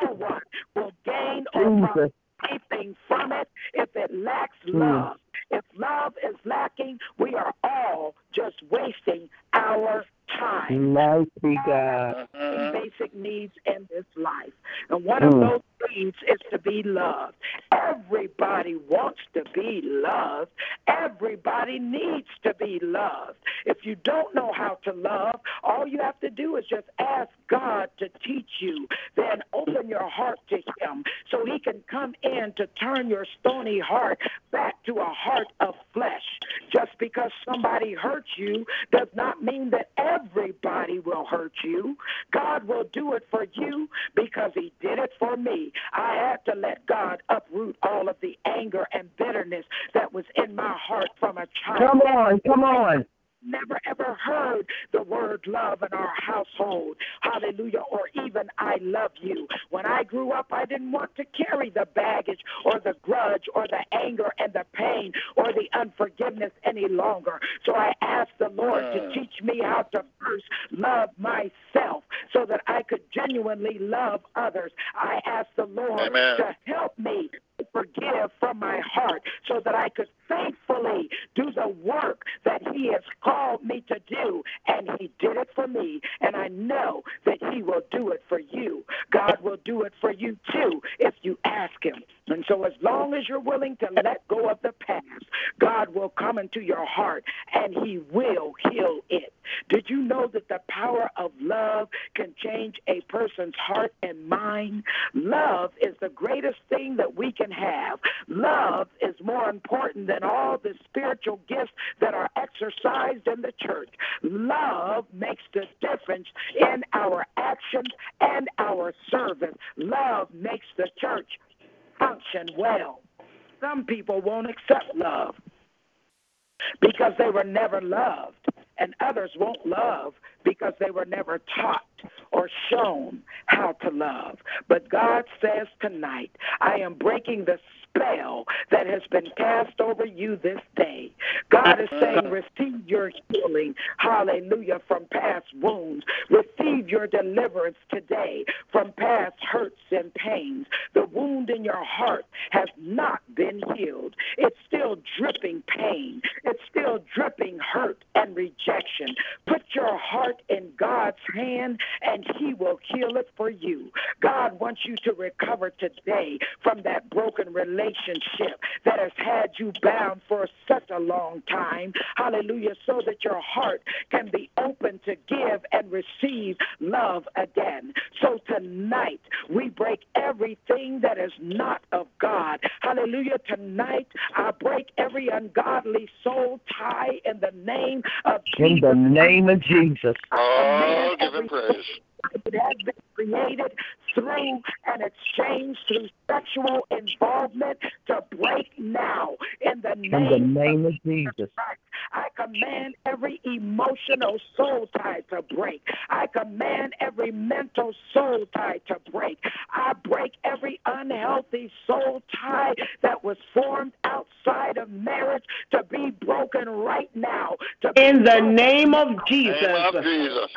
No one will gain or profit Jesus. Anything from it if it lacks Hmm. love. If love is lacking, we are all just wasting our time. Mighty God. Basic needs in this life. And one of Mm. those needs is to be loved. Everybody wants to be loved. Everybody needs to be loved. If you don't know how to love, all you have to do is just ask God to teach you. Then open your heart to Him so He can come in to turn your stony heart back to a heart of flesh. Just because somebody hurts you does not mean that everybody will hurt you. God will do it for you because He did it for me. I had to let God uproot all of the anger and bitterness that was in my heart from a child Come on. Come on. Never ever heard the word love in our household. Hallelujah. Or even I love you. When I grew up, I didn't want to carry the baggage or the grudge or the anger and the pain or the unforgiveness any longer. So I asked the Lord to Mm. teach me how to first love myself so that I could genuinely love others. I asked the Lord Amen. to help me forgive from my heart so that I could faithfully do the work that He has called me to do. And He did it for me. And I know that He will do it for you. God will do it for you too if you ask Him. And so, as long as you're willing to let go of the past, God will come into your heart and He will heal it. Did you know that the power of love can change a person's heart and mind? Love is the greatest thing that we can have. Love is more important than and all the spiritual gifts that are exercised in the church. Love makes the difference in our actions and our service. Love makes the church function well. Some people won't accept love because they were never loved, and others won't love because they were never taught or shown how to love. But God says tonight, I am breaking the spell that has been cast over you this day. God is saying, receive your healing, hallelujah, from past wounds. Receive your deliverance today from past hurts and pains. The wound in your heart has not been healed. It's still dripping pain. It's still dripping hurt and rejection. Put your heart in God's hand and He will heal it for you. God wants you to recover today from that broken relationship that has had you bound for such a long time. Hallelujah. So that your heart can be open to give and receive love again. So tonight, we break everything that is not of God. Hallelujah. Tonight, I break every ungodly soul tie in the name of In Jesus. the name of Jesus. Oh, give him praise. It has been created through an exchange through sexual involvement to break now in the In the name name of Jesus. Christ. I command every emotional soul tie to break. I command every mental soul tie to break. I break every unhealthy soul tie that was formed outside of marriage to be broken right now. To In the name of Name of Jesus.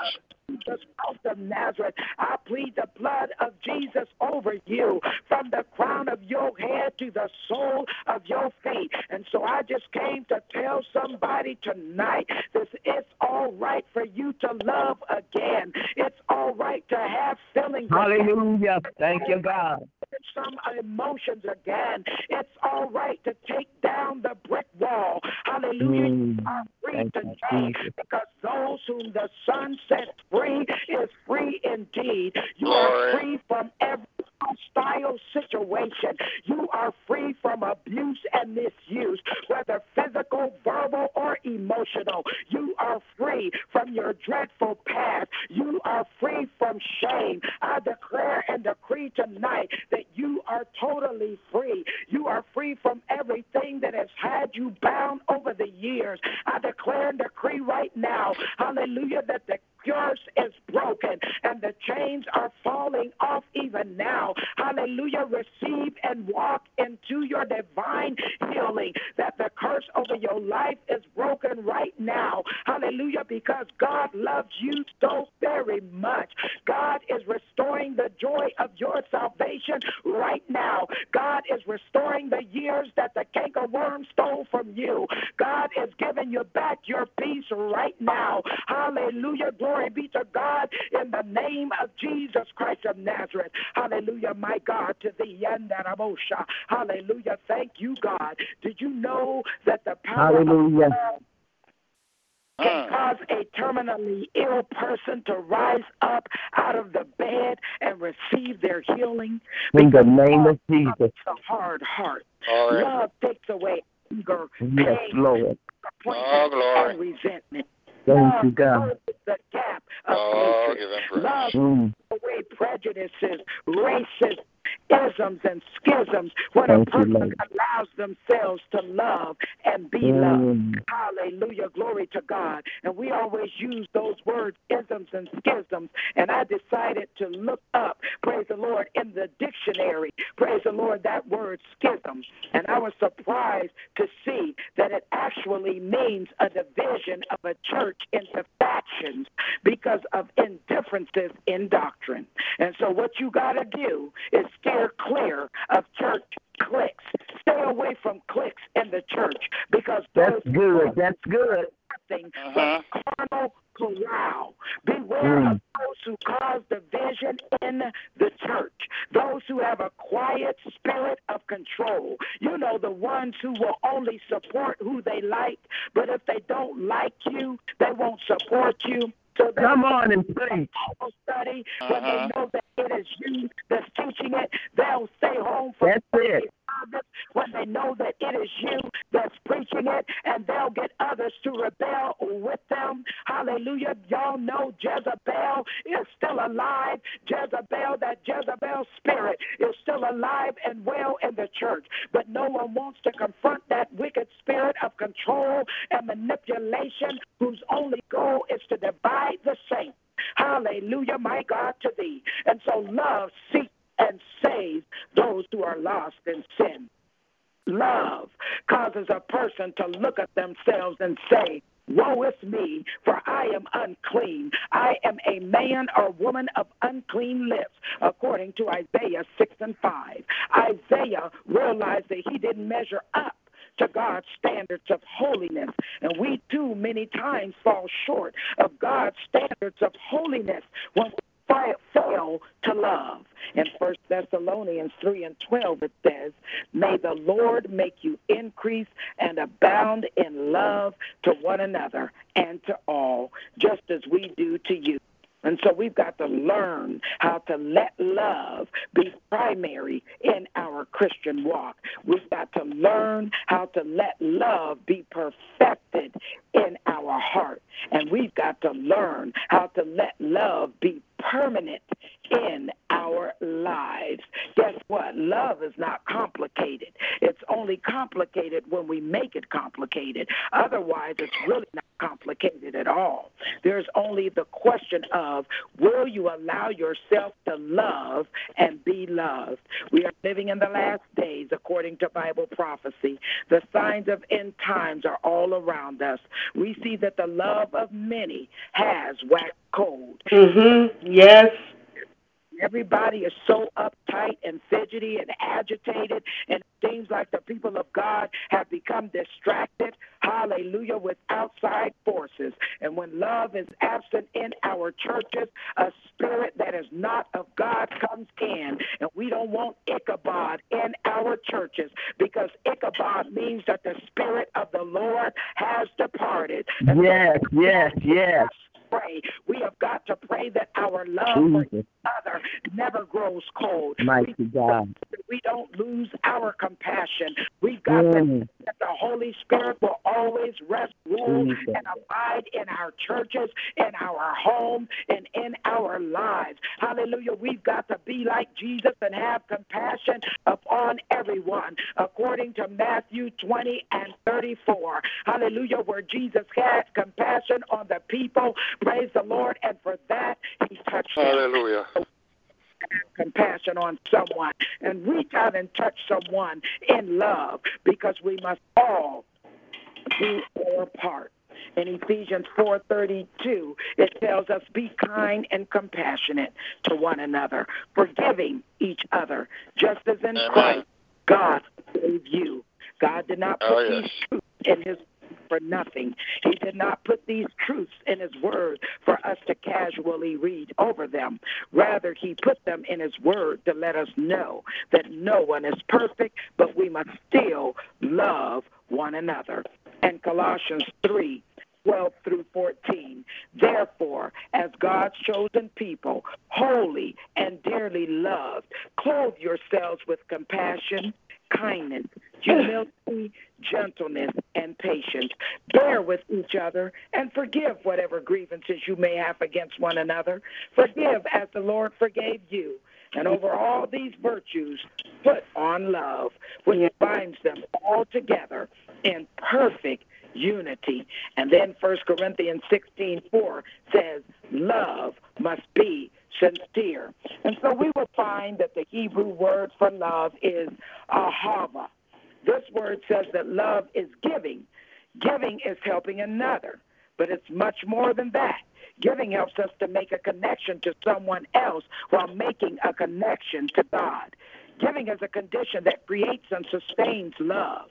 Jesus Christ of Nazareth. I plead the blood of Jesus over you from the crown of your head to the sole of your feet. And so I just came to tell somebody tonight this it's all right for you to love again. It's all right to have feelings again Hallelujah. Thank you, God. some emotions again. It's all right to take down the brick wall. Hallelujah. Mm, You are free today because those whom the Son sets free is free indeed. You are free from every hostile situation. You are free from abuse and misuse, whether physical, verbal, or emotional. You are free from your dreadful past. You are free from shame. I declare and decree tonight that you are totally free. You are free from everything that has had you bound over the years. I declare and decree right now, hallelujah, that the curse is broken and the chains are falling off even now. Hallelujah. Receive and walk into your divine healing. That the curse over your life is broken right now. Hallelujah. Because God loves you so very much. God is restoring the joy of your salvation right now. God is restoring the years that the cankerworm stole from you. God is giving you back your peace right now. Hallelujah. Glory be to God in the name of Jesus Christ of Nazareth. Hallelujah, my God, to the Yandarabosha. Hallelujah. Thank you, God. Did you know that the power of Hallelujah. love can cause a terminally ill person to rise up out of the bed and receive their healing? In the name of Jesus. is a hard heart. Glory. Love takes away anger, Yes, pain, Lord. Oh, disappointment, glory. and resentment. Thank Love you, God. the gap of Oh, hatred. give him. Love Mm, away prejudices, racism, isms, and schisms when Thank a person Lord. allows themselves to love and be loved. mm, Hallelujah. Glory to God. And we always use those words, isms and schisms. And I decided to look up, praise the Lord, in the dictionary, praise the Lord, that word schism. And I was surprised to see that it actually means a division of a church into factions because of indifferences in doctrine. And so what you got to do is steer clear of church cliques. Stay away from cliques in the church because That's good. That's good. nothing Uh-huh. but carnal corral. Beware Mm. of those who cause division in the church, those who have a quiet spirit of control. You know, the ones who will only support who they like, but if they don't like you, they won't support you. So Come on and preach. Bible study when they Uh-huh. know that it is you that's teaching it. They'll stay home for That's it. When they know that it is you that's preaching it, and they'll get others to rebel with them. Hallelujah. Y'all know Jezebel is still alive. Jezebel, that Jezebel spirit is still alive and well in the church. But no one wants to confront that wicked spirit of control and manipulation whose only goal is to divide the saints. Hallelujah, my God, to thee. And so love seeks and saves those who are lost in sin. Love causes a person to look at themselves and say, Woe is me, for I am unclean. I am a man or woman of unclean lips, according to Isaiah 6 and 5. Isaiah realized that he didn't measure up to God's standards of holiness. And we too many times fall short of God's standards of holiness when we fail to love. In First Thessalonians 3 and 12, it says, May the Lord make you increase and abound in love to one another and to all, just as we do to you. And so we've got to learn how to let love be primary in our Christian walk. We've got to learn how to let love be perfected in our heart. And we've got to learn how to let love be permanent in our lives. Guess what? Love is not complicated. It's only complicated when we make it complicated. Otherwise, it's really not complicated at all. There's only the question of will you allow yourself to love and be loved? We are living in the last days according to Bible prophecy. The signs of end times are all around us. We see that the love of many has waxed cold. Mm-hmm. Yes. Everybody is so uptight and fidgety and agitated, and it seems like the people of God have become distracted, hallelujah, with outside forces. And when love is absent in our churches, a spirit that is not of God comes in. And we don't want Ichabod in our churches because Ichabod means that the spirit of the Lord has departed. And yes, so yes, yes pray. We have got to pray that our love Jesus. for each other never grows cold. Mighty we, God. We don't lose our compassion. We've got mm. to that the Holy Spirit will always rest, rule, Jesus. and abide in our churches, in our home, and in our lives. Hallelujah. We've got to be like Jesus and have compassion upon everyone, according to Matthew 20 and 34. Hallelujah. Where Jesus had compassion on the people Praise the Lord. And for that, he touched Hallelujah. compassion on someone and reach out and touch someone in love because we must all do our part. In Ephesians 4:32, it tells us be kind and compassionate to one another, forgiving each other, just as in Amen. Christ God forgave you. God did not put oh, yes. these truths in his for nothing. He did not put these truths in His Word for us to casually read over them. Rather, He put them in His Word to let us know that no one is perfect, but we must still love one another. And Colossians 3 12 through 14. Therefore, as God's chosen people, holy and dearly loved, clothe yourselves with compassion kindness, humility, gentleness, and patience. Bear with each other and forgive whatever grievances you may have against one another. Forgive as the Lord forgave you. And over all these virtues, put on love, which binds them all together in perfect unity. And then 1 Corinthians 16 4 says, Love must be sincere. And so we will find that the Hebrew word for love is ahava. This word says that love is giving. Giving is helping another, but it's much more than that. Giving helps us to make a connection to someone else while making a connection to God. Giving is a condition that creates and sustains love.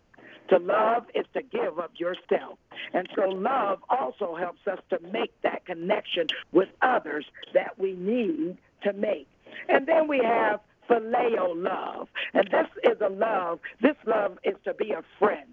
To love is to give of yourself. And so love also helps us to make that connection with others that we need to make. And then we have phileo love. And this is a love, this love is to be a friend.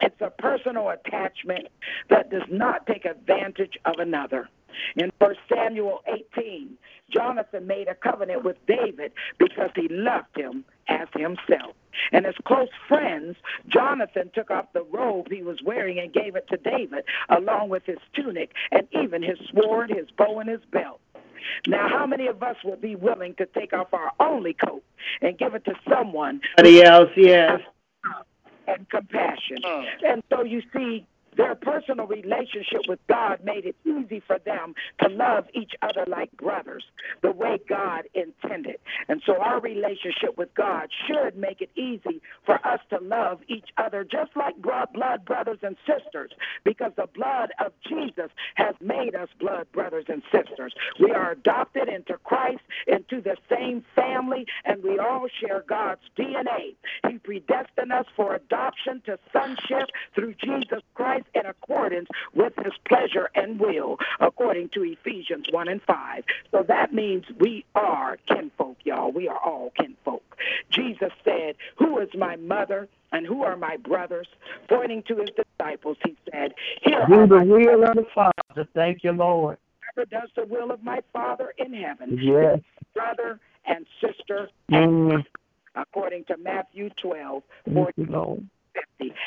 It's a personal attachment that does not take advantage of another. In 1 Samuel 18, Jonathan made a covenant with David because he loved him as himself. And as close friends, Jonathan took off the robe he was wearing and gave it to David, along with his tunic and even his sword, his bow, and his belt. Now, how many of us would be willing to take off our only coat and give it to someone Somebody else, yes. and compassion? Mm. And so you see, their personal relationship with God made it easy for them to love each other like brothers, the way God intended. And so our relationship with God should make it easy for us to love each other just like blood, brothers and sisters, because the blood of Jesus has made us blood brothers and sisters. We are adopted into Christ, into the same family, and we all share God's DNA. He predestined us for adoption to sonship through Jesus Christ in accordance with his pleasure and will, according to Ephesians 1 and 5. So that means we are kinfolk, y'all. We are all kinfolk. Jesus said, Who is my mother? And who are my brothers? Pointing to his disciples, he said, Here Do are the will of the Father. Thank you, Lord. brother does the will of my Father in heaven, Yes. brother and sister, Mm. according to Matthew 12, Thank you, Lord. 50.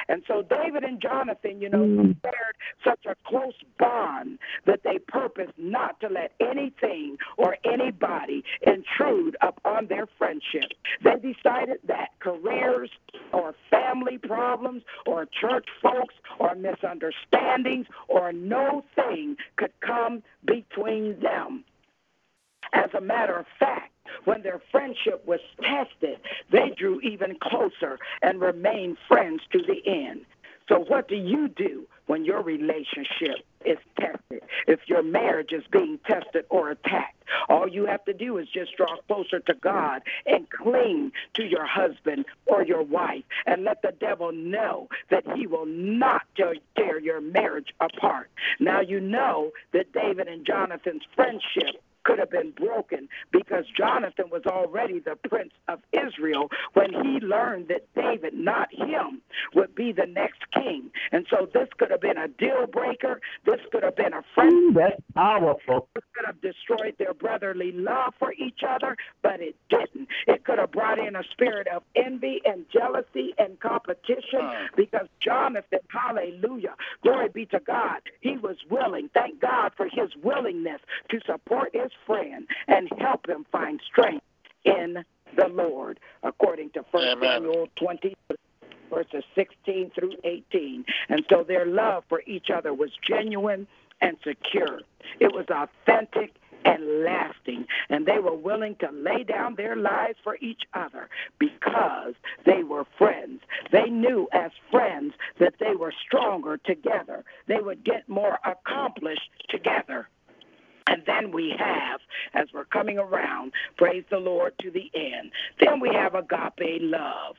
And so David and Jonathan, you know, Mm. shared such a close bond that they purposed not to let anything or anybody intrude upon their friendship. They decided that careers or family problems or church folks or misunderstandings or no thing could come between them. As a matter of fact, when their friendship was tested, they drew even closer and remained friends to the end. So, what do you do when your relationship is tested? If your marriage is being tested or attacked, all you have to do is just draw closer to God and cling to your husband or your wife and let the devil know that he will not tear your marriage apart. Now, you know that David and Jonathan's friendship could have been broken because Jonathan was already the prince of Israel when he learned that David, not him, would be the next king. And so this could have been a deal breaker. This could have been a friend. Ooh, that's powerful. This could have destroyed their brotherly love for each other, but it didn't. It could have brought in a spirit of envy and jealousy and competition uh. because Jonathan, hallelujah, glory be to God, he was willing. Thank God for his willingness to support his friend and help him find strength in the Lord, according to 1 Amen. Samuel 20 verses 16 through 18. And so their love for each other was genuine and secure. It was authentic and lasting. And they were willing to lay down their lives for each other because they were friends. They knew as friends that they were stronger together, they would get more accomplished together. And then we have, as we're coming around, praise the Lord to the end, then we have agape love.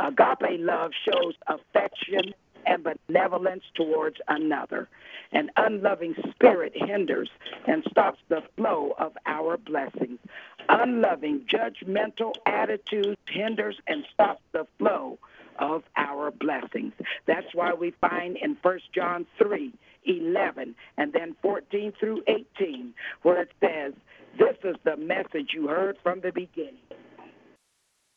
Agape love shows affection and benevolence towards another. An unloving spirit hinders and stops the flow of our blessings. Unloving, judgmental attitudes hinders and stops the flow of our blessings. That's why we find in 1 John 3 11 and then 14 through 18, where it says, This is the message you heard from the beginning.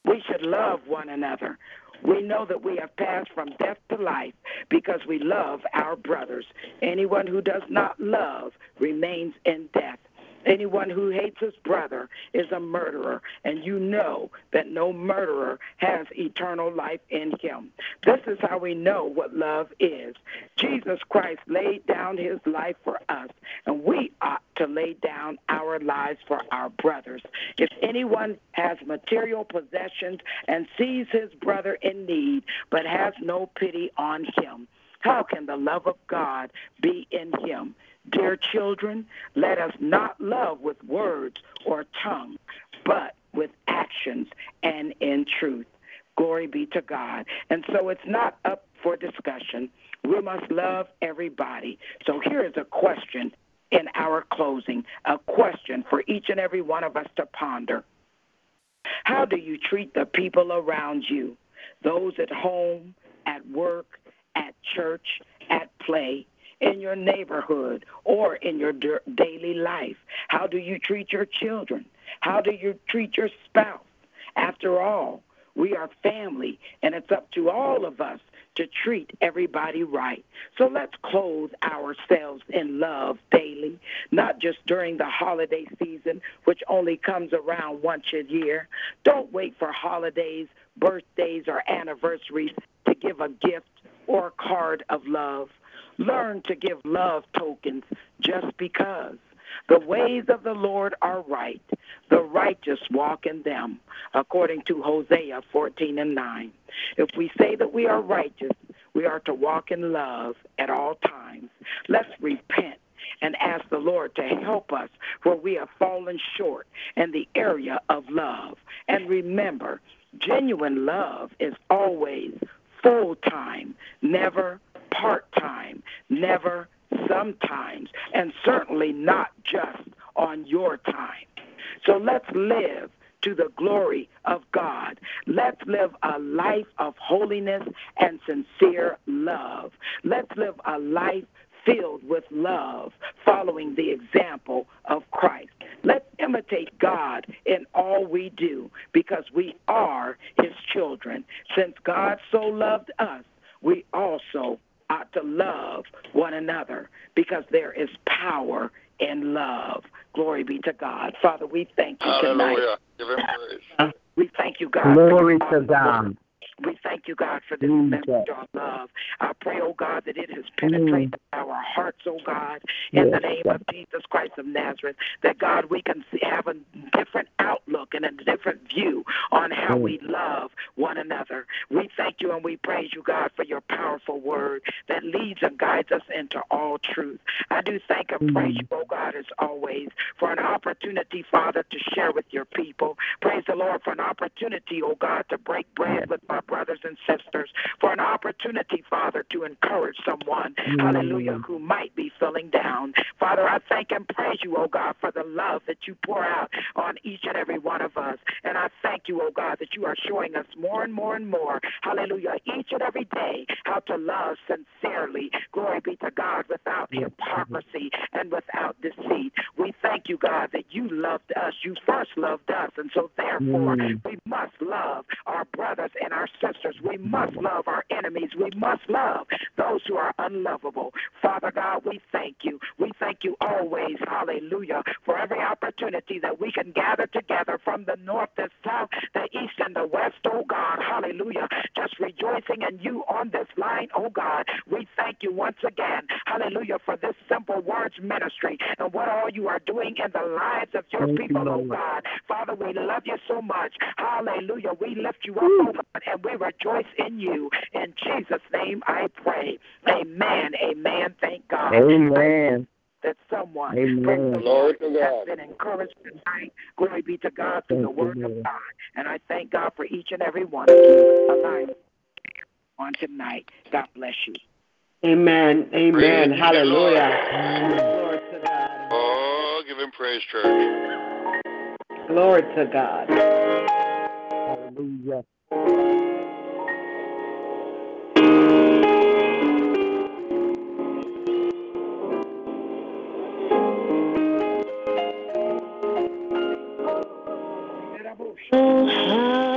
We should love one another. We know that we have passed from death to life because we love our brothers. Anyone who does not love remains in death. Anyone who hates his brother is a murderer, and you know that no murderer has eternal life in him. This is how we know what love is. Jesus Christ laid down his life for us, and we ought to lay down our lives for our brothers. If anyone has material possessions and sees his brother in need, but has no pity on him, how can the love of God be in him? Dear children, let us not love with words or tongue, but with actions and in truth. Glory be to God. And so it's not up for discussion. We must love everybody. So here is a question in our closing, a question for each and every one of us to ponder. How do you treat the people around you? Those at home, at work, at church, at play. In your neighborhood or in your daily life? How do you treat your children? How do you treat your spouse? After all, we are family, and it's up to all of us to treat everybody right. So let's clothe ourselves in love daily, not just during the holiday season, which only comes around once a year. Don't wait for holidays, birthdays, or anniversaries to give a gift or a card of love. Learn to give love tokens just because. The ways of the Lord are right. The righteous walk in them, according to Hosea 14 and 9. If we say that we are righteous, we are to walk in love at all times. Let's repent and ask the Lord to help us where we have fallen short in the area of love. And remember, genuine love is always full time, never part time, never sometimes, and certainly not just on your time. So let's live to the glory of God. Let's live a life of holiness and sincere love. Let's live a life filled with love, following the example of Christ. Let's imitate God in all we do because we are his children. Since God so loved us, we also ought to love one another because there is power in love. Glory be to God. Father, we thank you tonight. Hallelujah. Give him praise. We thank you, God. Glory your to God. We thank you, God, for this Jesus. message of love. I pray, oh God, that it has penetrated our hearts, oh God, in the name God. of Jesus Christ of Nazareth. That, God, we can see, have a different outlook and a different view on how Mm. we love one another. We thank you and we praise you, God, for your powerful word that leads and guides us into all truth. I do thank and praise Mm. you, oh God, as always, for an opportunity, Father, to share with your people. Praise the Lord for an opportunity, oh God, to break bread with my brothers and sisters, for an opportunity, Father, to encourage someone, Mm. hallelujah, who might be feeling down. Father, I thank and praise you, oh God, for the love that you pour out on each and every one of us. And I thank you, oh God, that you are showing us more and more and more, hallelujah, each and every day how to love sincerely. Glory be to God without hypocrisy and without deceit. We thank you, God, that you loved us. You first loved us. And so, therefore, Mm. we must love our brothers and our sisters. We must love our enemies. We must love those who are unlovable. Father God, we thank you. We thank you always, hallelujah, for every opportunity that we can gather together from the north, the south, the east, and the west, oh God, hallelujah. Just rejoicing in you on this line, oh God. We thank you once again, hallelujah, for this simple words ministry and what all you are doing in the lives of your Thank you, people, oh God. Father, we love you so much. Hallelujah. We lift you up, oh God, and we rejoice in you. In Jesus' name I pray. Amen. Amen. Thank God Amen. that someone Amen. the Glory Lord, to has God. been encouraged tonight. Glory be to God through the Thank you, word of God. And I thank God for each and every one of you alive on tonight. God bless you. Amen. Amen. Praise Hallelujah. Glory to God. Oh, give him praise, church. Glory to God. Hallelujah. Oh, how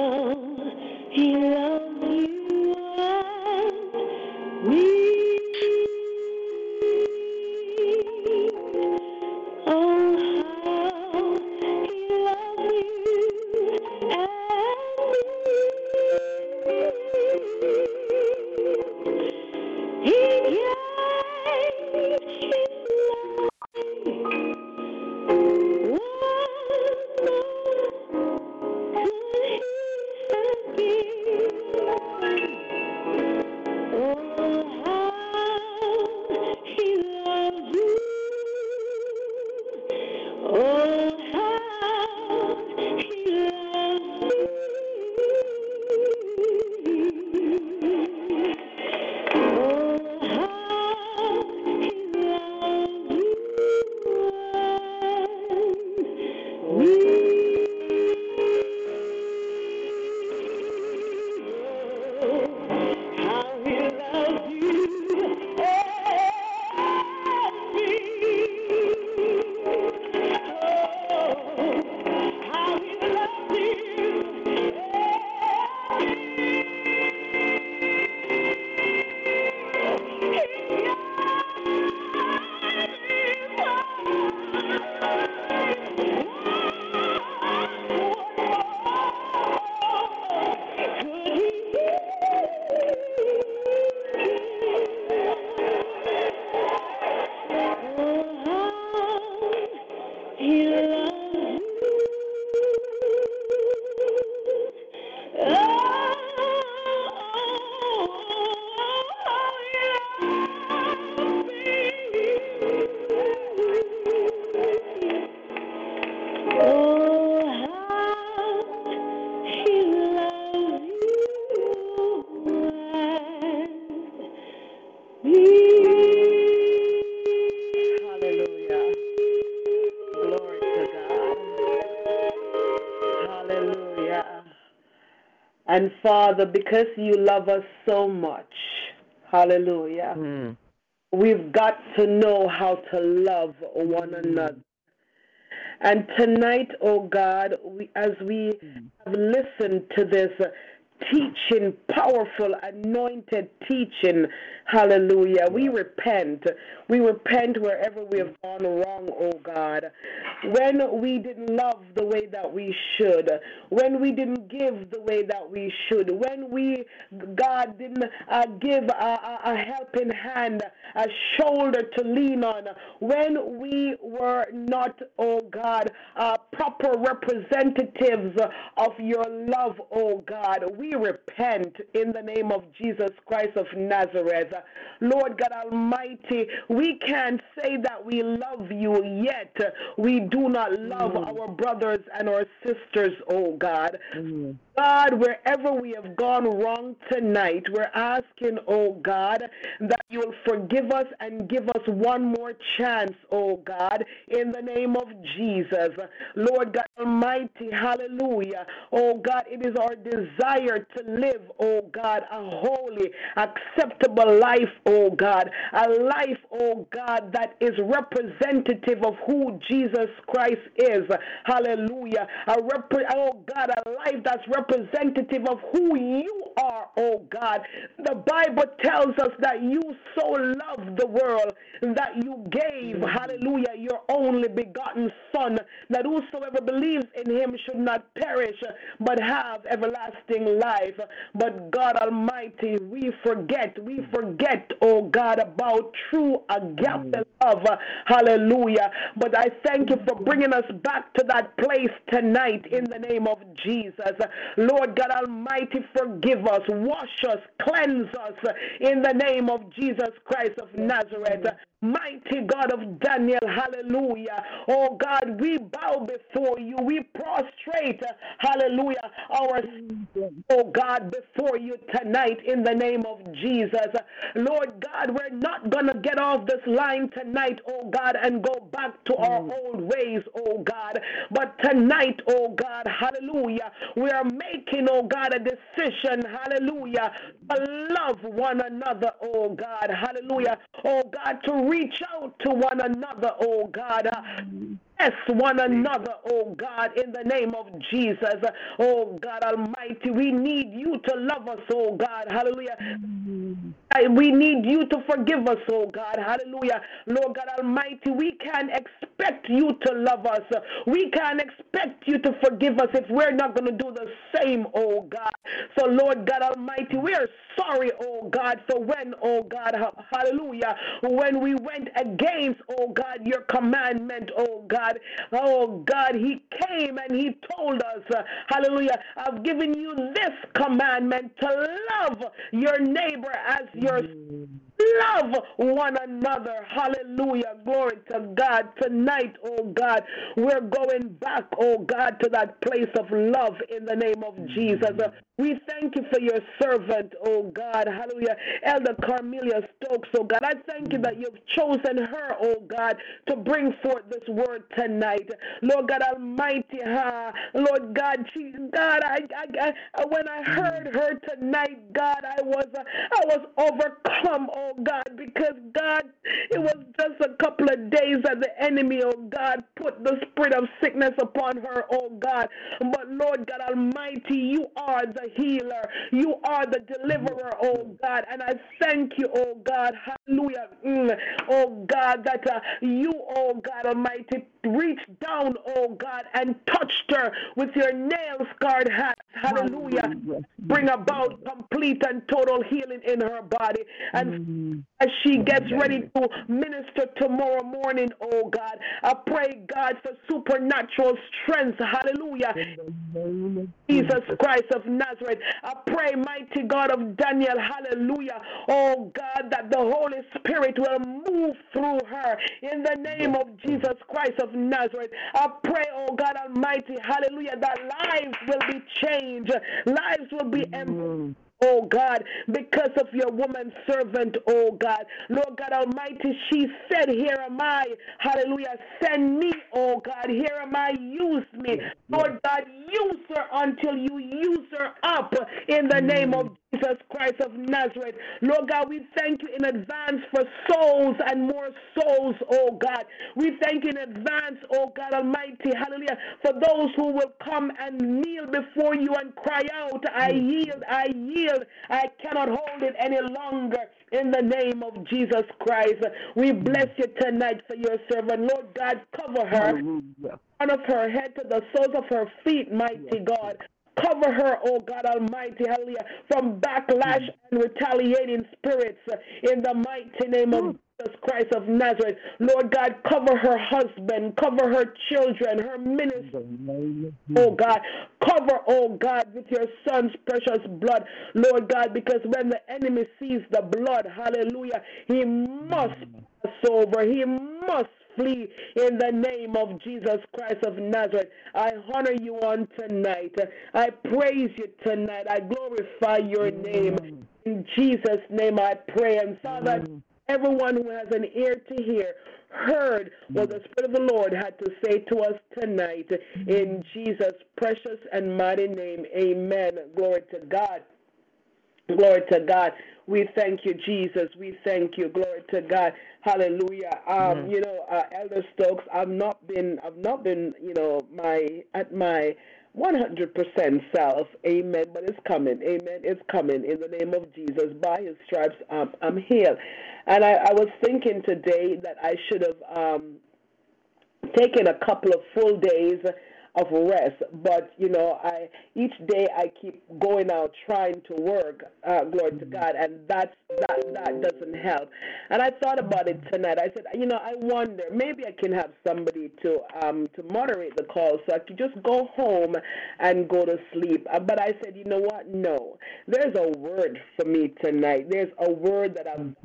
Father, because you love us so much, hallelujah, Mm. we've got to know how to love one another. And tonight, oh God, we, as we have listened to this teaching, powerful, anointed teaching, hallelujah, we repent. We repent wherever we have gone wrong, oh God. When we didn't love the way that we should, when we didn't give the way that we should, when we, God, didn't uh, give a, a, a helping hand, a shoulder to lean on, when we were not, oh God, uh, proper representatives of your love, oh God, we repent in the name of Jesus Christ of Nazareth. Lord God Almighty, we can't say that we love you, yet we do not love our brothers and our sisters, oh God. Mm. God, wherever we have gone wrong tonight, we're asking, oh God, that you'll forgive us and give us one more chance, oh God, in the name of Jesus. Lord God Almighty, hallelujah. Oh God, it is our desire to live, oh God, a holy, acceptable life, oh God, a life, oh God, that is representative of who Jesus Christ is. Hallelujah. A repre- oh God, a life that's representative of who you are, oh God. The Bible tells us that you so loved the world that you gave, hallelujah, your only begotten Son, that whosoever believes in him should not perish, but have everlasting life. But God Almighty, we forget, we forget, oh God, about true agape love, hallelujah. But I thank you for bringing us back to that place tonight in the name of Jesus. Lord God Almighty, forgive us, wash us, cleanse us in the name of Jesus Christ of Nazareth. Mighty God of Daniel, hallelujah. Oh God, we bow before you. We prostrate, hallelujah, our oh God, before you tonight in the name of Jesus. Lord God, we're not going to get off this line tonight, oh God, and go back to our mm. old ways, oh God. But tonight, oh God, hallelujah, we are making, oh God, a decision, hallelujah, to love one another, oh God, hallelujah, oh God, to reach out to one another, oh God. Uh, Bless one another, oh God, in the name of Jesus. Oh God Almighty, we need you to love us, oh God. Hallelujah. We need you to forgive us, oh God. Hallelujah. Lord God Almighty, we can't expect you to love us. We can't expect you to forgive us if we're not going to do the same, oh God. So, Lord God Almighty, we are sorry, oh God, for when, oh God, hallelujah, when we went against, oh God, your commandment, oh God. Oh God, He came and He told us, hallelujah, I've given you this commandment to love your neighbor as your mm. Love one another. Hallelujah. Glory to God. Tonight, oh God, we're going back, oh God, to that place of love in the name of Jesus. We thank you for your servant, oh God. Hallelujah. Elder Carmelia Stokes, oh God. I thank you that you've chosen her, oh God, to bring forth this word tonight. Lord God Almighty, huh? Lord God, she, God, I, I, I, when I heard her tonight, God, I was, I was overcome, oh God, because God, it was just a couple of days that the enemy, oh God, put the spirit of sickness upon her, oh God. But Lord God Almighty, you are the healer, you are the deliverer, oh God, and I thank you, oh God, hallelujah, Mm. oh God, that uh, you, oh God Almighty, reached down, oh God, and touched her with your nail scarred hands, hallelujah. Bring about complete and total healing in her body. And as she gets ready to minister tomorrow morning, oh God, I pray, God, for supernatural strength. Hallelujah. Jesus Christ of Nazareth. I pray, mighty God of Daniel, hallelujah. Oh God, that the Holy Spirit will move through her in the name of Jesus Christ of Nazareth. I pray, oh God Almighty, hallelujah, that lives will be changed, lives will be improved. Oh God, because of your woman servant, oh God. Lord God Almighty, she said, Here am I. Hallelujah. Send me, oh God. Here am I. Use me. Lord God, use her until you use her up in the name of mm. Jesus Christ of Nazareth. Lord God, we thank you in advance for souls and more souls, oh God. We thank you in advance, oh God Almighty, hallelujah, for those who will come and kneel before you and cry out, I mm. yield, I yield, I cannot hold it any longer. In the name of Jesus Christ, we mm. bless you tonight for your servant. Lord God, cover her Hallelujah. of her head to the soles of her feet, mighty God. Cover her, oh God Almighty, hallelujah, from backlash mm. and retaliating spirits in the mighty name of mm. Jesus Christ of Nazareth. Lord God, cover her husband, cover her children, her ministry. In the name of Oh God, cover, oh God, with your son's precious blood, Lord God, because when the enemy sees the blood, hallelujah, he must mm. pass over. He must flee in the name of Jesus Christ of Nazareth. I honor you on tonight. I praise you tonight. I glorify your name. In Jesus' name I pray. And Father, everyone who has an ear to hear heard what the Spirit of the Lord had to say to us tonight. In Jesus' precious and mighty name, amen. Glory to God. Glory to God. We thank you, Jesus. We thank you. Glory to God. Hallelujah. Um, you know, uh, Elder Stokes, I've not been, I've not been, you know, my at my 100% self. Amen. But it's coming. Amen. It's coming in the name of Jesus. By His stripes, um, I'm healed. And I, I was thinking today that I should have um, taken a couple of full days of rest. But you know i each day i keep going out trying to work uh, glory to god and that's that that doesn't help. And i thought about it tonight. I said you know i wonder maybe i can have somebody to um to moderate the call so i could just go home and go to sleep. Uh, but i said you know what? No. There's a word for me tonight. There's a word that i'm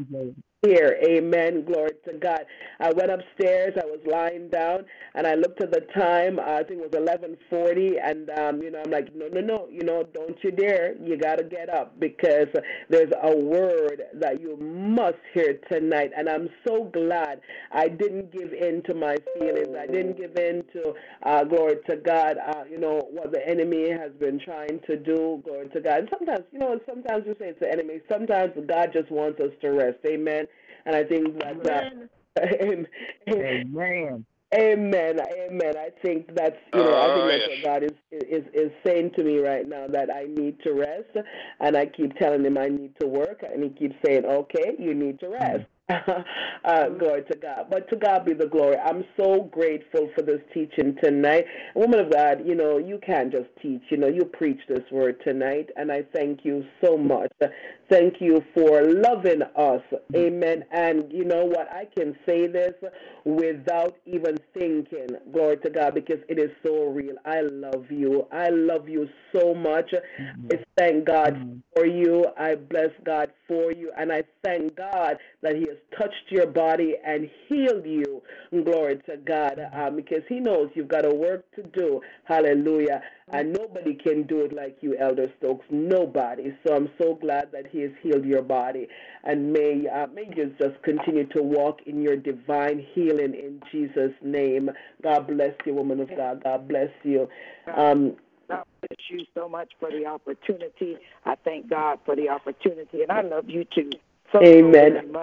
here. Amen. Glory to God. I went upstairs. I was lying down, and I looked at the time. I think it was eleven forty, and um, you know, I'm like, no, no, no. You know, don't you dare. You got to get up because there's a word that you must hear tonight. And I'm so glad I didn't give in to my feelings. I didn't give in to uh, glory to God. Uh, you know what the enemy has been trying to do. Glory to God. And sometimes, you know, sometimes we say it's the enemy. Sometimes God just wants us to rest. Amen. And I think that that. Amen. Amen. Amen. Amen. I think that's you know I think that's yes. what God is is is saying to me right now that I need to rest, and I keep telling him I need to work, and he keeps saying, "Okay, you need to rest." uh, glory to God. But to God be the glory. I'm so grateful for this teaching tonight. Woman of God, you know, you can't just teach, you know, you preach this word tonight, and I thank you so much. Thank you for loving us. Amen. And you know what? I can say this without even thinking. Glory to God, because it is so real. I love you. I love you so much. I mm-hmm. thank God mm-hmm. for you. I bless God for you. And I thank God that He has touched your body and healed you. Glory to God. Mm-hmm. Um, because He knows you've got a work to do. Hallelujah. And nobody can do it like you, Elder Stokes. Nobody. So I'm so glad that He has healed your body. And may, uh, may you just continue to walk in your divine healing in Jesus' name. God bless you, woman of God. God bless you. Um, God bless you so much for the opportunity. I thank God for the opportunity, and I love you too. So Amen.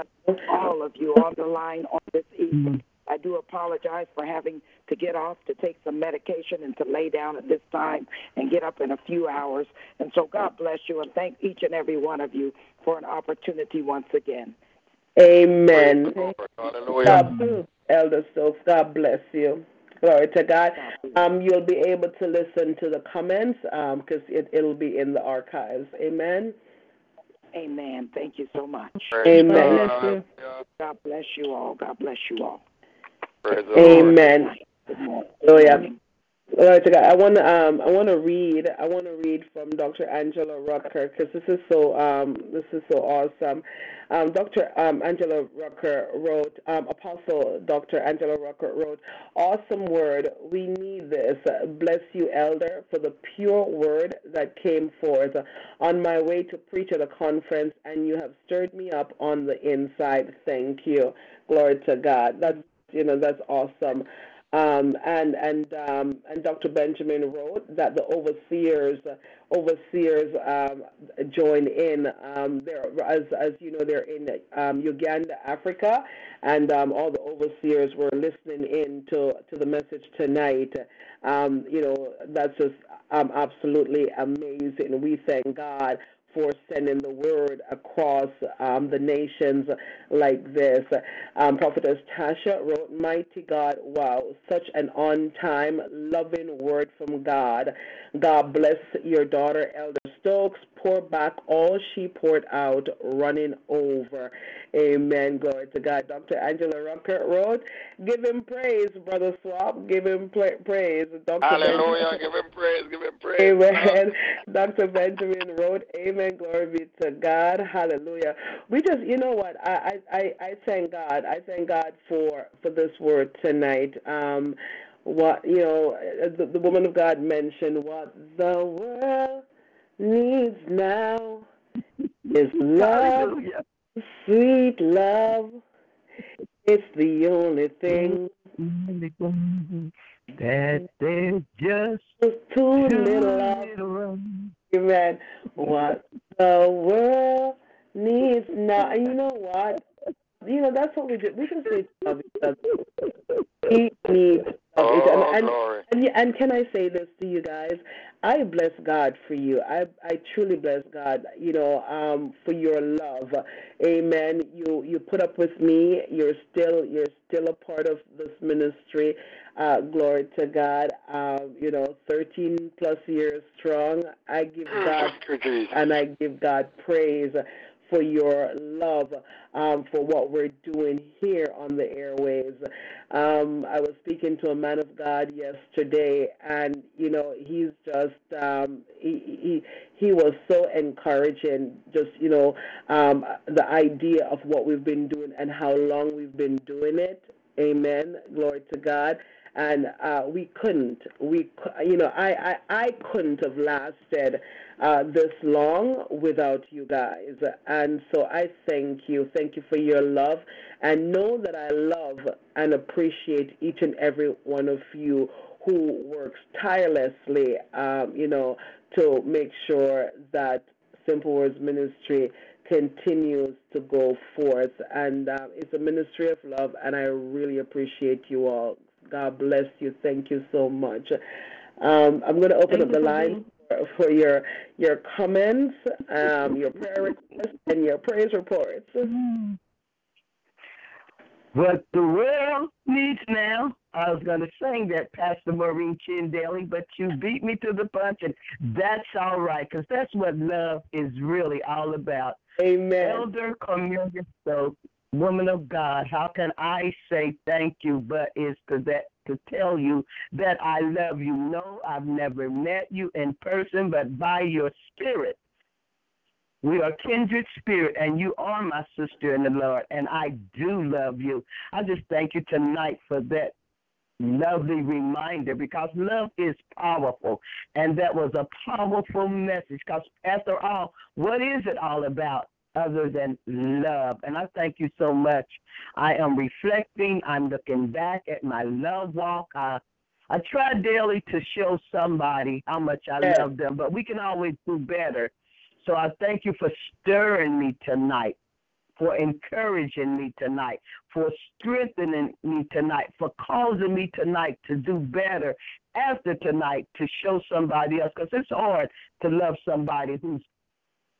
all of you on the line on this evening. I do apologize for having to get off to take some medication and to lay down at this time and get up in a few hours. And so God bless you and thank each and every one of you for an opportunity once again. amen. Praise the Lord. God, Elder Stokes, God bless you. Glory to God. Um, you'll be able to listen to the comments because it, it'll be in the archives. Amen. Amen. Thank you so much. Praise Amen. God. God bless you all. God bless you all. Amen. Morning. Hallelujah. Glory to God. I want to um I want to read I want to read from Dr. Angela Rucker because this is so um this is so awesome. Um, Dr. Um, Angela Rucker wrote um, Apostle Dr. Angela Rucker wrote awesome word. We need this. Bless you, Elder, for the pure word that came forth on my way to preach at a conference, and you have stirred me up on the inside. Thank you. Glory to God. That's you know that's awesome. Um, and and um, and Dr. Benjamin wrote that the overseers overseers um, join in. Um, there, as as you know, they're in um, Uganda, Africa, and um, all the overseers were listening in to to the message tonight. Um, you know, that's just absolutely amazing. We thank God for sending the word across um, the nations like this. Um, Prophetess Tasha wrote, Mighty God, wow, such an on time, loving word from God. God bless your daughter, Elder Stokes. Pour back all she poured out, running over. Amen. Glory to God. Dr. Angela Rucker wrote, Give him praise, Brother Swap. Give him pra- praise. Dr. Hallelujah. Give him praise. Give him praise. Amen. Dr. Benjamin wrote, Amen. Glory be to God. Hallelujah. We just, you know what? I, I, I I thank God. I thank God for for this word tonight. Um, what you know, uh, the, the woman of God mentioned what the world needs now is love, Hallelujah. sweet love. It's the only thing. That there's just Too too little little of Amen. What the world needs now. And you know what? You know, that's what we do. We just need to love each other. We need to love each other. Oh, And, and, and can I say this to you guys? I bless God for you. I, I truly bless God, you know, um, for your love. Amen. You you put up with me. You're still you're still a part of this ministry. Uh, glory to God. Um, you know, 13 plus years strong. I give God and I give God praise for your love um, for what we're doing here on the airways. Um, I was speaking to a man of God yesterday, and you know he's just um, he, he he was so encouraging. Just you know um, the idea of what we've been doing and how long we've been doing it. Amen. Glory to God and uh, we couldn't. We, you know, I, I, I couldn't have lasted uh, this long without you guys. And so I thank you. Thank you for your love, and know that I love and appreciate each and every one of you who works tirelessly, um, you know, to make sure that Simple Words Ministry continues to go forth. And uh, it's a ministry of love, and I really appreciate you all. God bless you. Thank you so much. Um, I'm going to open Thank up the line for, your your comments, um, your prayer requests, and your praise reports. What the world needs now. I was going to sing that, Pastor Maureen Chin Daly, but you beat me to the punch, and that's all right, because that's what love is really all about. Amen. Elder Cornelia Stokes, woman of God, how can I say thank you but is to that to tell you that I love you. No, I've never met you in person, but by your spirit. We are kindred spirit, and you are my sister in the Lord, and I do love you. I just thank you tonight for that lovely reminder because love is powerful, and that was a powerful message. Because after all, what is it all about other than love? And I thank you so much. I am reflecting. I'm looking back at my love walk. I I try daily to show somebody how much I Yes. love them, but we can always do better. So I thank you for stirring me tonight, for encouraging me tonight, for strengthening me tonight, for causing me tonight to do better after tonight to show somebody else. Because it's hard to love somebody who's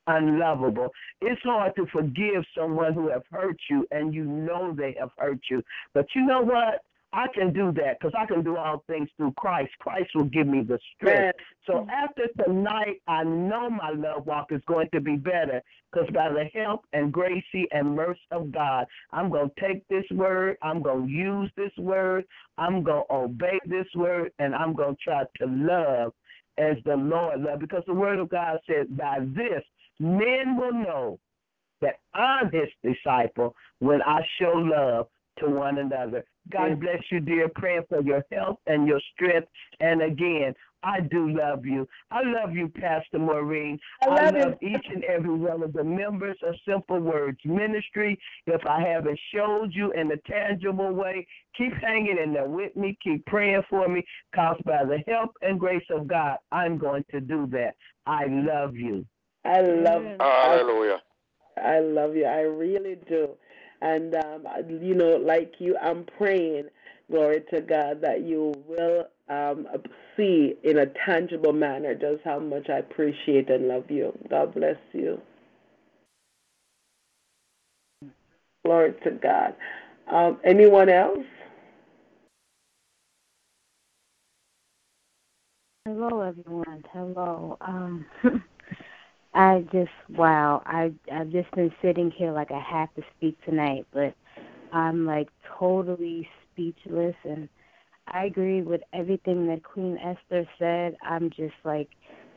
unlovable. It's hard to forgive someone who have hurt you and you know they have hurt you. But you know what? I can do that because I can do all things through Christ. Christ will give me the strength. So after tonight, I know my love walk is going to be better because by the help and grace and mercy of God, I'm going to take this word, I'm going to use this word, I'm going to obey this word, and I'm going to try to love as the Lord loved. Because the word of God says, by this, men will know that I'm his disciple when I show love to one another. God bless you, dear. Praying for your health and your strength. And again, I do love you. I love you, Pastor Maureen. I love you. each and every one of the members of Simple Words Ministry. If I haven't showed you in a tangible way, keep hanging in there with me. Keep praying for me, because by the help and grace of God, I'm going to do that. I love you. I love Hallelujah. I love you. I really do. And, um, you know, like you, I'm praying, glory to God, that you will um, see in a tangible manner just how much I appreciate and love you. God bless you. Glory to God. Um, anyone else? Hello, everyone. Hello. Um, I just wow. I I've just been sitting here like I have to speak tonight, but I'm like totally speechless, and I agree with everything that Queen Esther said. I'm just like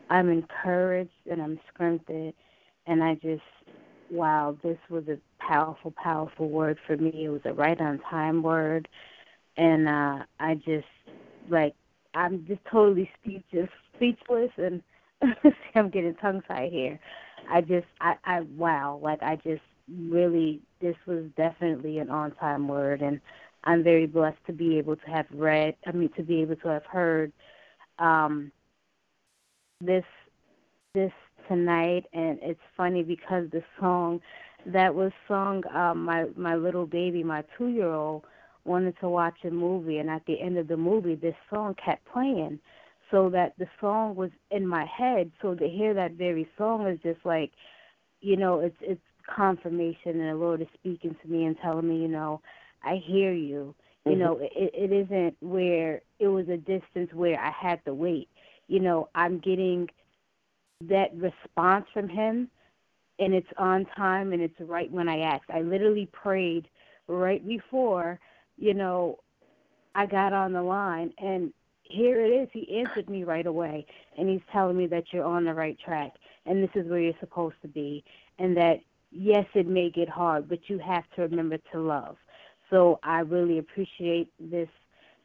I'm encouraged and I'm strengthened, and I just wow. This was a powerful, powerful word for me. It was a right on time word, and uh I just like I'm just totally speechless, speechless, and I'm getting tongue tied here. I just, I, I, wow, like I just really, this was definitely an on time word, and I'm very blessed to be able to have read, I mean, to be able to have heard um, this, this tonight, and it's funny because the song that was sung, um, my my little baby, my two year old, wanted to watch a movie, and at the end of the movie, this song kept playing so that the song was in my head. So to hear that very song is just like, you know, it's it's confirmation, and the Lord is speaking to me and telling me, you know, I hear you. You Mm-hmm. know, it, it isn't where it was a distance where I had to wait. You know, I'm getting that response from Him, and it's on time, and it's right when I asked. I literally prayed right before, you know, I got on the line, and here it is. He answered me right away, and he's telling me that you're on the right track, and this is where you're supposed to be, and that yes, it may get hard, but you have to remember to love. So I really appreciate this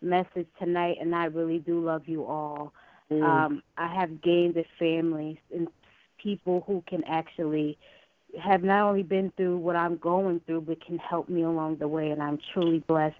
message tonight, and I really do love you all. Mm. Um, I have gained a family and people who can actually have not only been through what I'm going through, but can help me along the way, and I'm truly blessed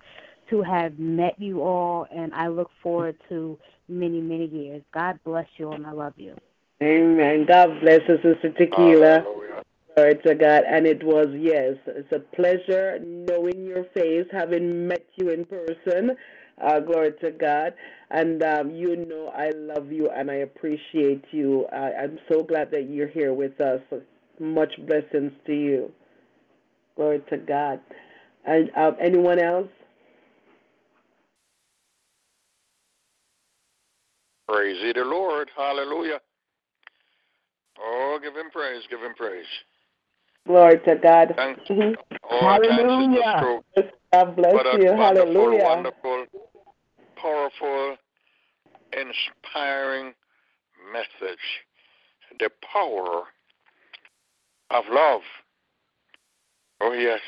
to have met you all, and I look forward to many, many years. God bless you, and I love you. Amen. God bless us, Sister Tequila. Hallelujah. Glory to God. And it was, yes, it's a pleasure knowing your face, having met you in person. Uh, glory to God. And um, you know I love you and I appreciate you. I, I'm so glad that you're here with us. Much blessings to you. Glory to God. And um, anyone else? Praise ye the Lord. Hallelujah. Oh, give him praise. Give him praise. Glory to God. Thank Mhm. Oh, thanks, Hallelujah. God bless What a you. wonderful, Hallelujah. wonderful, powerful, inspiring message. The power of love. Oh, yes.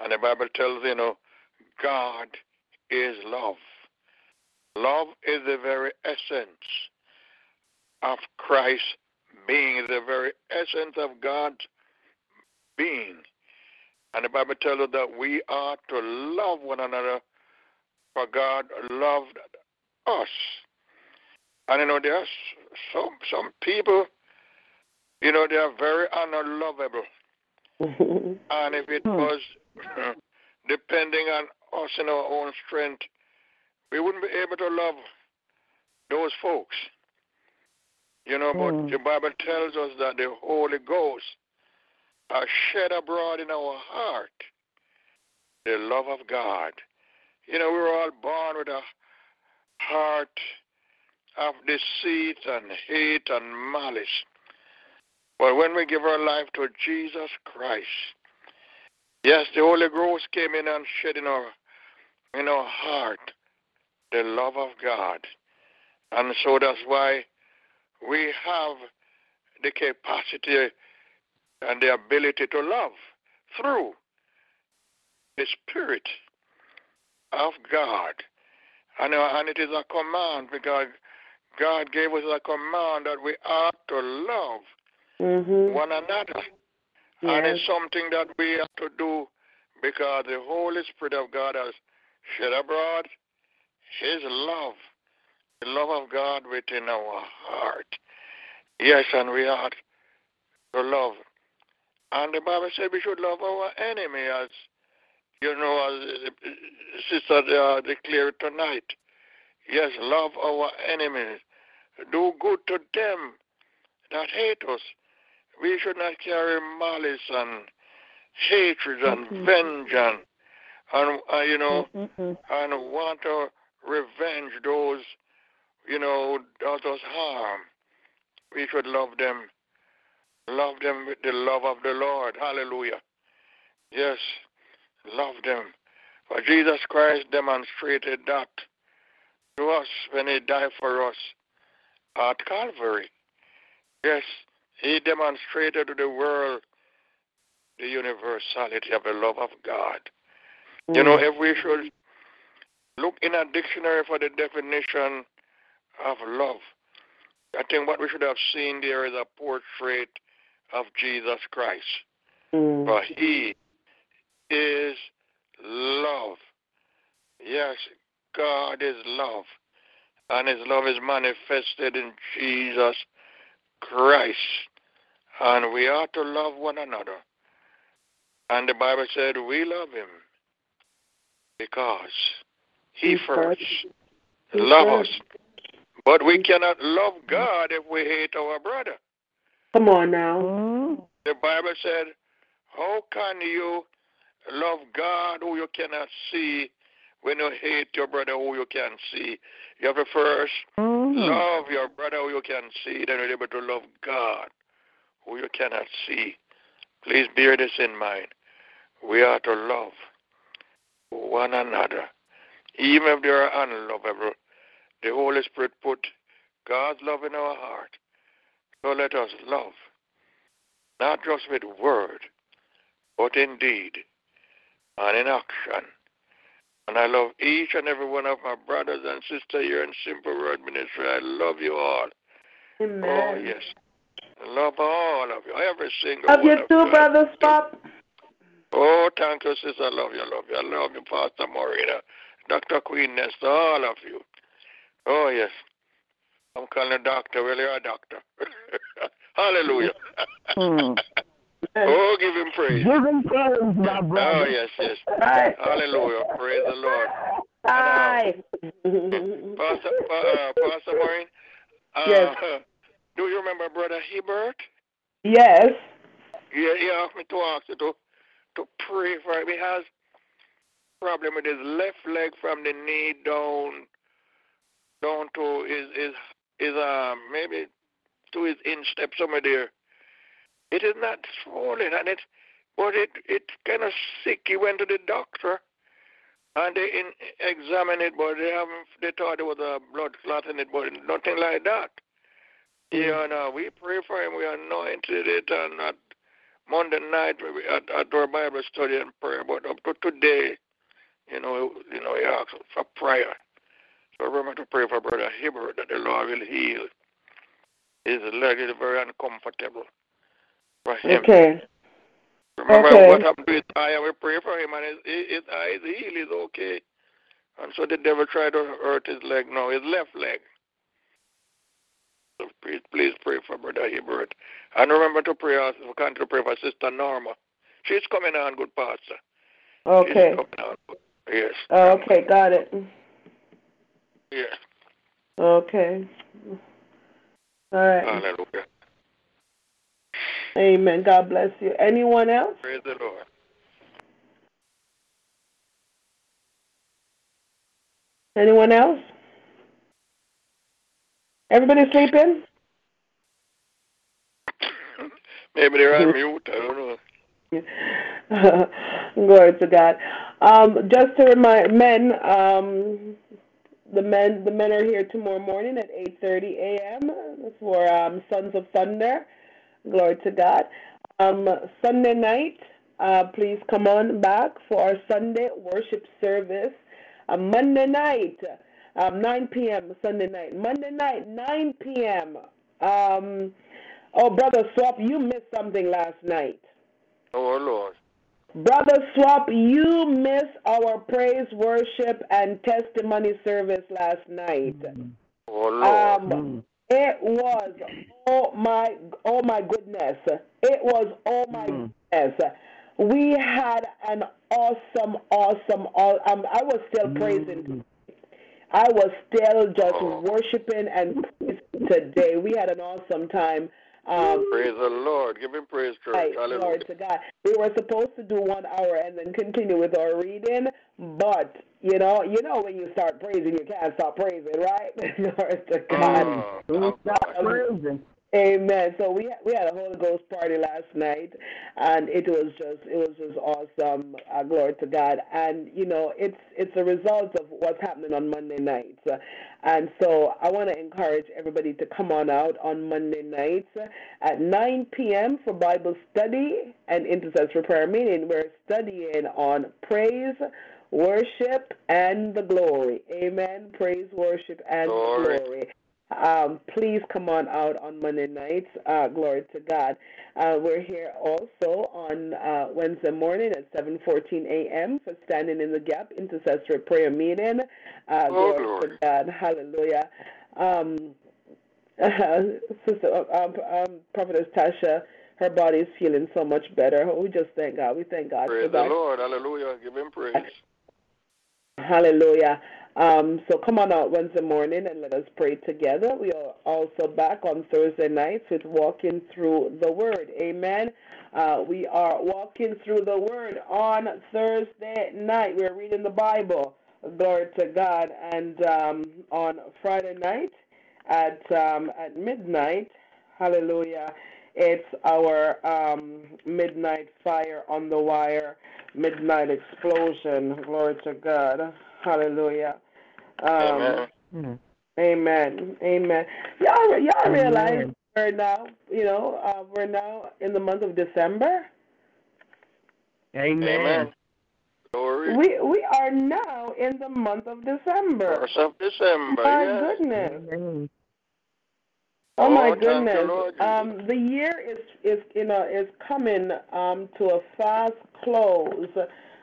And the Bible tells, you know, God is love. Love is the very essence of Christ being, the very essence of God's being. And the Bible tells us that we are to love one another, for God loved us. And you know, there are some some people, you know, they are very unlovable. And if it Hmm. was depending on us in our own strength, we wouldn't be able to love those folks. You know, but Hmm. the Bible tells us that the Holy Ghost are shed abroad in our heart. The love of God. You know, we were all born with a heart of deceit and hate and malice. But when we give our life to Jesus Christ, yes, the Holy Ghost came in and shed in our in our heart the love of God. And so that's why we have the capacity and the ability to love through the Spirit of God. And, uh, and it is a command because God gave us a command that we ought to love Mhm. one another. And it's something that we have to do because the Holy Spirit of God has shed abroad His love, the love of God within our heart. Yes, and we ought to love. And the Bible said we should love our enemy as, you know, as Sister uh, declared tonight. Yes, love our enemies. Do good to them that hate us. We should not carry malice and hatred and Mhm. vengeance and, uh, you know, Mm-mm. and want to revenge those, you know, does us harm. We should love them. Love them with the love of the Lord. Hallelujah. Yes, love them. For Jesus Christ demonstrated that to us when he died for us at Calvary. Yes, he demonstrated to the world the universality of the love of God. You know, mm. if we should look in a dictionary for the definition of love, I think what we should have seen there is a portrait of Jesus Christ. Mm. For he is love. Yes, God is love. And his love is manifested in Jesus Christ. And we are to love one another. And the Bible said we love him because he He first first- he loved us. But we cannot love God if we hate our brother. Come on now. Mm. The Bible said, How can you love God who you cannot see when you hate your brother who you can see? You have to first Mm. love your brother who you can see, then you're able to love God who you cannot see. Please bear this in mind. We are to love one another. Even if they are unlovable, the Holy Spirit put God's love in our heart. So let us love, not just with word, but in deed and in action. And I love each and every one of my brothers and sisters here in Simple Word Ministry. I love you all. Oh, Amen. Oh, yes. I love all of you, every single Love one you of too, you. brother Spop. Oh, thank you, sister. I love you, I love you. I love you, Pastor Maureen, Dr. Queen Esther, all of you. Oh, yes. I'm calling a doctor. Well, you're a doctor. Hallelujah. Mm. oh, give him praise. Give him praise, my brother. Oh, yes, yes. Hi. Hallelujah. Praise the Lord. Hi. Pastor, uh, Pastor Maureen, uh, Yes. do you remember Brother Hibbert? yes. Yeah, he asked me to ask you to, to pray for him. He has problem with his left leg from the knee down down to his his his um maybe to his instep somewhere there. It is not swollen and it but it it's kind of sick. He went to the doctor and they in, examined it, but they haven't. They thought it was a blood clot in it, but nothing like that. Yeah, no, we pray for him. We anointed it, and at Monday night we at, at our Bible study and prayer. But up to today, you know, you know, he asked for prayer. So remember to pray for Brother Hibbert that the Lord will heal. His leg is very uncomfortable for him. Okay. Remember Okay. what happened to his eye, and we pray for him, and his, his eye is healed, he's okay. And so the devil tried to hurt his leg now, his left leg. So please, please pray for Brother Hibbert. And remember to pray also, we can't to pray for Sister Norma. She's coming on, good pastor. Okay. She's coming on. Yes. Oh, okay, got it. Yes. Okay. All right. Hallelujah. Amen. God bless you. Anyone else? Praise the Lord. Anyone else? Everybody sleeping? Maybe they're on mute. I don't know. Glory to God. Um, just to remind men, um, the men the men are here tomorrow morning at 8:30 a.m. for um, Sons of Thunder. Glory to God. Um, Sunday night, uh, please come on back for our Sunday worship service. Uh, Monday night, um, 9 p.m. Sunday night. Monday night, 9 p.m. Um, oh, brother Swap, you missed something last night. Oh, Lord. Brother Swap, you missed our praise, worship, and testimony service last night. Oh, Lord. Um, it was oh my oh my goodness. It was oh my goodness. We had an awesome, awesome. All um, I was still praising. I was still just Oh. worshiping and praising today. We had an awesome time. Um, praise the Lord. Give him praise, church. Right, Hallelujah. glory to God. We were supposed to do one hour and then continue with our reading, but you know, you know when you start praising, you can't stop praising, right? glory to God. Oh, stop praising. Amen. So we we had a Holy Ghost party last night, and it was just it was just awesome. Uh, glory to God. And you know it's it's a result of what's happening on Monday nights. And so I want to encourage everybody to come on out on Monday nights at 9 p.m. for Bible study and intercessory prayer meeting. We're studying on praise, worship, and the glory. Amen. Praise, worship, and Glory. glory. Um, please come on out on Monday nights. Uh, glory to God. Uh, we're here also on uh, Wednesday morning at 7:14 a.m. for standing in the gap intercessory prayer meeting. Uh, Oh, glory, glory. to God. Hallelujah. Um, Sister um, um, Prophetess Tasha, her body is feeling so much better. We just thank God. We thank God Praise the. Lord. Hallelujah. Give him praise. Hallelujah. Um, so come on out Wednesday morning and let us pray together. We are also back on Thursday nights with walking through the Word. Amen. Uh, we are walking through the Word on Thursday night. We're reading the Bible. Glory to God. And um, on Friday night at um, at midnight, Hallelujah. It's our um, midnight fire on the wire, midnight explosion. Glory to God. Hallelujah. Um, Amen. Amen. Amen. Y'all, y'all realize we're now, you know, uh, we're now in the month of December. Amen. Amen. Glory. We we are now in the month of December. First of December. My yes. goodness. Amen. Oh my Oh, goodness. Um, the year is is you know is coming um to a fast close.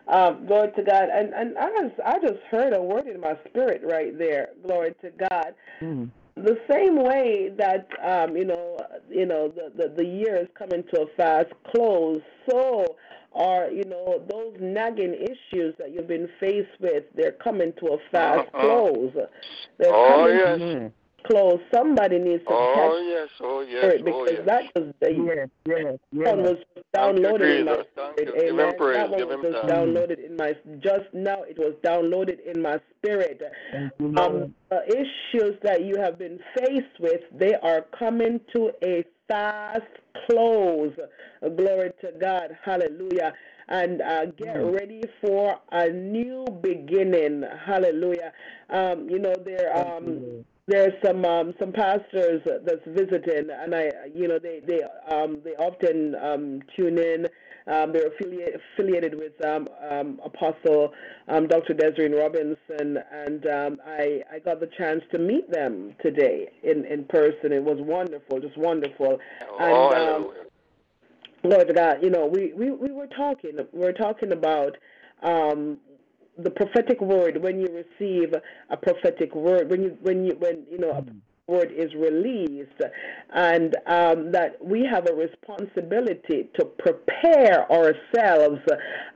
Um, glory to God. And and I just I just heard a word in my spirit right there. Glory to God. Mm. The same way that um, you know you know the, the, the year is coming to a fast close, so are you know those nagging issues that you've been faced with, they're coming to a fast Uh-huh. close. They're Oh, coming yes. Amen. close. Somebody needs to Oh, catch yes. Oh, yes. spirit Oh, because yes. that was the Yes, yes, one yes. was downloaded in my spirit. you. Give him Amen. praise. That one was him just downloaded in my just now. It was downloaded in my spirit. Thank you, Um, the issues that you have been faced with, they are coming to a fast close. Glory to God. Hallelujah. And uh, get ready for a new beginning. Hallelujah. Um, you know, there Thank um, you, Lord. There's some um, some pastors that's visiting, and I, you know, they they um, they often um, tune in. Um, they're affiliated affiliated with um, um, Apostle um, Dr. Desiree Robinson, and um, I I got the chance to meet them today in in person. It was wonderful, just wonderful. Oh, And, um. Lord God, you know, we, we, we were talking, we were talking about um, the prophetic word when you receive a prophetic word, when you, when you, when, you know, a Mm. word is released, and um, that we have a responsibility to prepare ourselves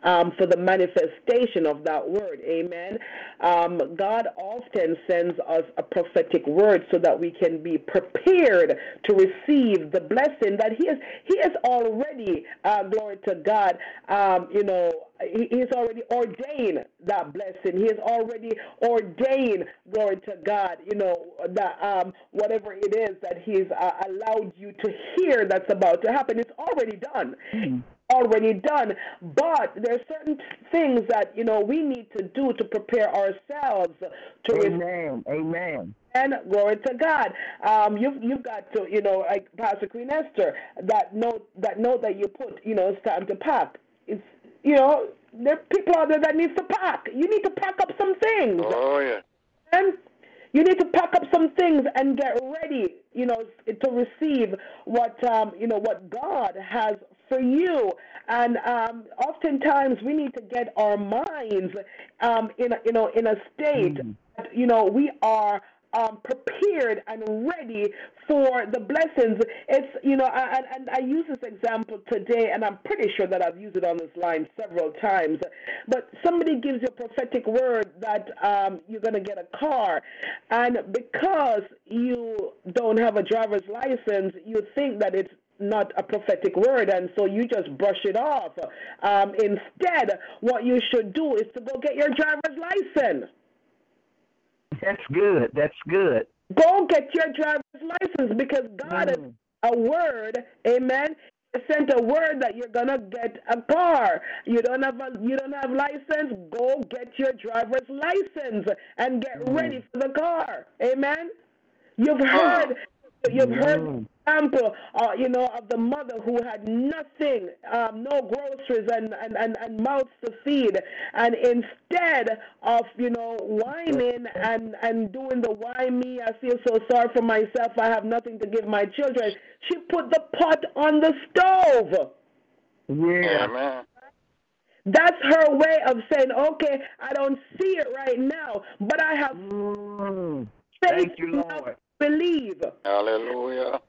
um, for the manifestation of that word. Amen. Um, God often sends us a prophetic word so that we can be prepared to receive the blessing that He has. He has already, uh, glory to God, um, you know, he's already ordained that blessing. He has already ordained, glory to God, you know, that um, whatever it is that he's uh, allowed you to hear that's about to happen, it's already done. Already done. But there are certain things that, you know, we need to do to prepare ourselves to Amen. Amen. and glory to God. Um, you've you've got to, you know, like Pastor Queen Esther, that note that note that you put, you know, it's time to pack. It's you know, there are people out there that needs to pack. You need to pack up some things. Oh, yeah. And you need to pack up some things and get ready, you know, to receive what um, you know what God has for you. And um, oftentimes we need to get our minds um, in a, you know in a state that you know we are um, prepared and ready for the blessings. It's you know, I, and, I use this example today, and I'm pretty sure that I've used it on this line several times. But somebody gives you a prophetic word that um, you're going to get a car, and because you don't have a driver's license, you think that it's not a prophetic word, and so you just brush it off. Um, instead, what you should do is to go get your driver's license. That's good. That's good. Go get your driver's license because God has Mm. a word, amen. He sent a word that you're gonna get a car. You don't have a you don't have license. Go get your driver's license and get ready for the car. Amen. You've heard you've heard Mm. the example, uh, you know, of the mother who had nothing, um, no groceries and, and, and, and mouths to feed, and instead of you know whining and and doing the why me, I feel so sorry for myself. I have nothing to give my children. She put the pot on the stove. Yeah. man. That's her way of saying, okay, I don't see it right now, but I have Mm. faith Thank you, Lord. to believe. Hallelujah.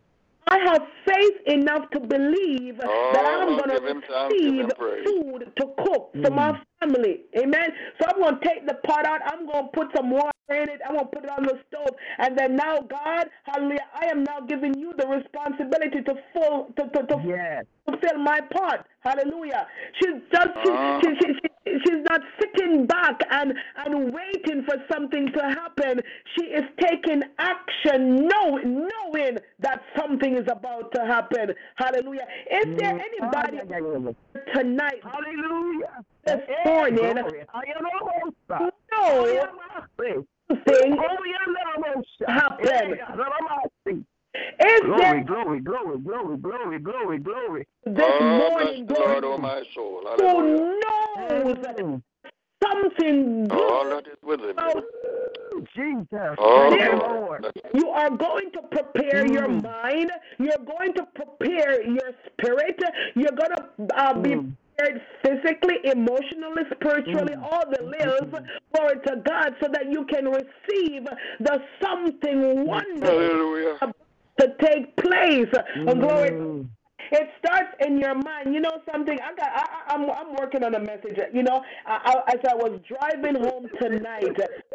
I have faith enough to believe Oh, that I'm going give to him thanks, give receive food to cook for my mm. Family. Amen. So I'm going to take the pot out. I'm going to put some water in it. I'm going to put it on the stove. And then now, God, hallelujah, I am now giving you the responsibility to full to, to, to Yes. fulfill my part. Hallelujah. She's just she, Ah. she, she, she, she's not sitting back and, and waiting for something to happen. She is taking action, knowing, knowing that something is about to happen. Hallelujah. Is there anybody yeah, yeah, yeah, yeah. tonight Hallelujah. This Hey, morning glory. I am a host. Oh, know yeah, my faith. thing Oh, yeah, no, no, sir. Happen. Hey, God, no, no, my faith. is Glory, there glory, glory, glory, glory, glory, glory. this oh, morning bless the Lord, oh my soul. Hallelujah. who knows something All good that is within me. Jesus. Oh, Thank Lord. Lord. Lord. You are going to prepare your Mm. mind. You're going to prepare your spirit. You're going to uh, be Mm. Prepared physically, emotionally, spiritually, Mm. all the lives. Glory to God, so that you can receive the something wonderful Hallelujah. to take place. Uh, Glory. Mm. It starts in your mind. You know something? I got. I, I- I'm. I'm working on a message. You know, I, I, as I was driving home tonight,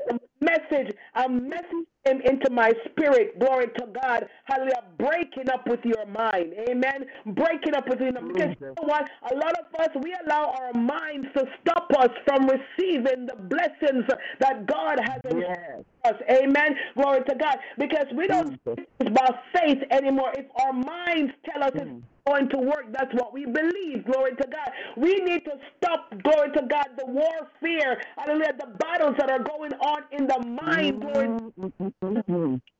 a message. A message came into my spirit. Glory to God. Hallelujah. Breaking up with your mind. Amen. Breaking up with you. Because you know what? A lot of us we allow our minds to stop us from receiving the blessings that God has in Yes. us. Amen. Glory to God. Because we don't by faith anymore. If our minds tell us Mm. Going to work, that's what we believe. Glory to God. We need to stop, glory to God, the warfare, hallelujah, the battles that are going on in the mind, glory,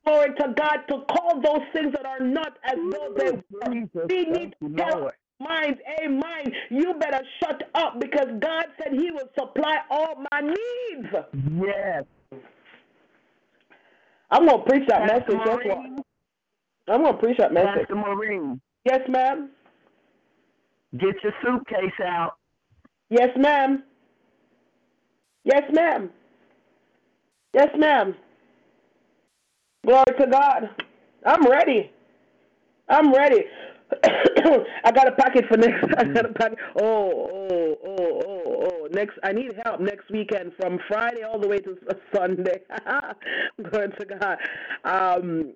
glory to God, to call those things that are not as though they were. We need to tell minds, a mind, you better shut up because God said He will supply all my needs. Yes. I'm going to preach that Pastor message. That's what. Maureen, I'm going to preach that message. Pastor Maureen, Yes, ma'am. get your suitcase out. Yes, ma'am. Yes, ma'am. Yes, ma'am. Glory to God. I'm ready. I'm ready. I got a packet for next. I got a packet. Oh, oh, oh, oh, oh. Next, I need help next weekend from Friday all the way to Sunday. Glory to God. Um,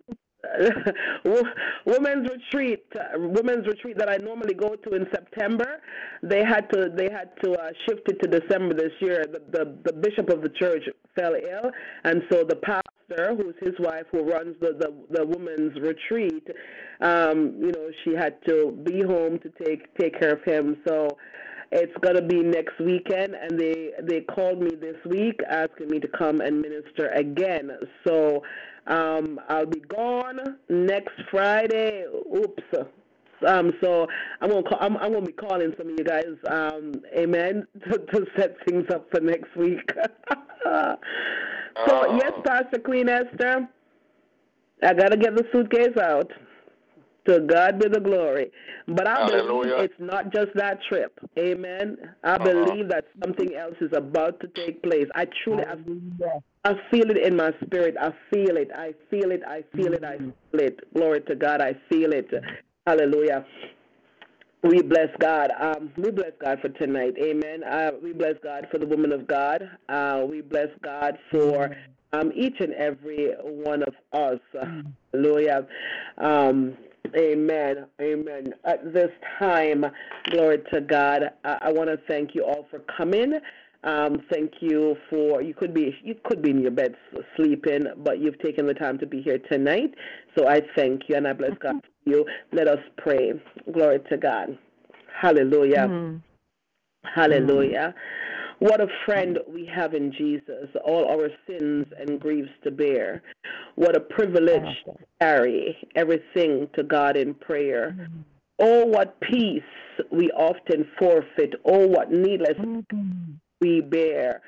women's retreat, uh, women's retreat that I normally go to in September, they had to they had to uh, shift it to December this year. The, the the bishop of the church fell ill, and so the pastor, who's his wife, who runs the the, the women's retreat, um, you know, she had to be home to take take care of him. So it's gonna be next weekend, and they they called me this week asking me to come and minister again. So um, I'll be gone next Friday. Oops. Um, so I'm gonna call, I'm, I'm gonna be calling some of you guys, um, amen, to, to set things up for next week. so Oh. yes, Pastor Queen Esther, I gotta get the suitcase out. To God be the glory. But I believe it's not just that trip. Amen. I Uh-huh. believe that something else is about to take place. I truly, I, Hallelujah. I feel it in my spirit. I feel it. I feel it. I feel it. I feel it. Glory to God. I feel it. Hallelujah. We bless God. Um, we bless God for tonight. Amen. Uh, we bless God for the woman of God. Uh, we bless God for um, each and every one of us. Hallelujah. Um, amen. Amen. At this time, glory to God. I, I want to thank you all for coming. Um, thank you for you could be you could be in your bed sleeping, but you've taken the time to be here tonight. So I thank you and I bless God for you. Let us pray. Glory to God. Hallelujah. Mm. Hallelujah. What a friend we have in Jesus, all our sins and griefs to bear. What a privilege to carry everything to God in prayer. Oh, what peace we often forfeit. Oh, what needless we bear.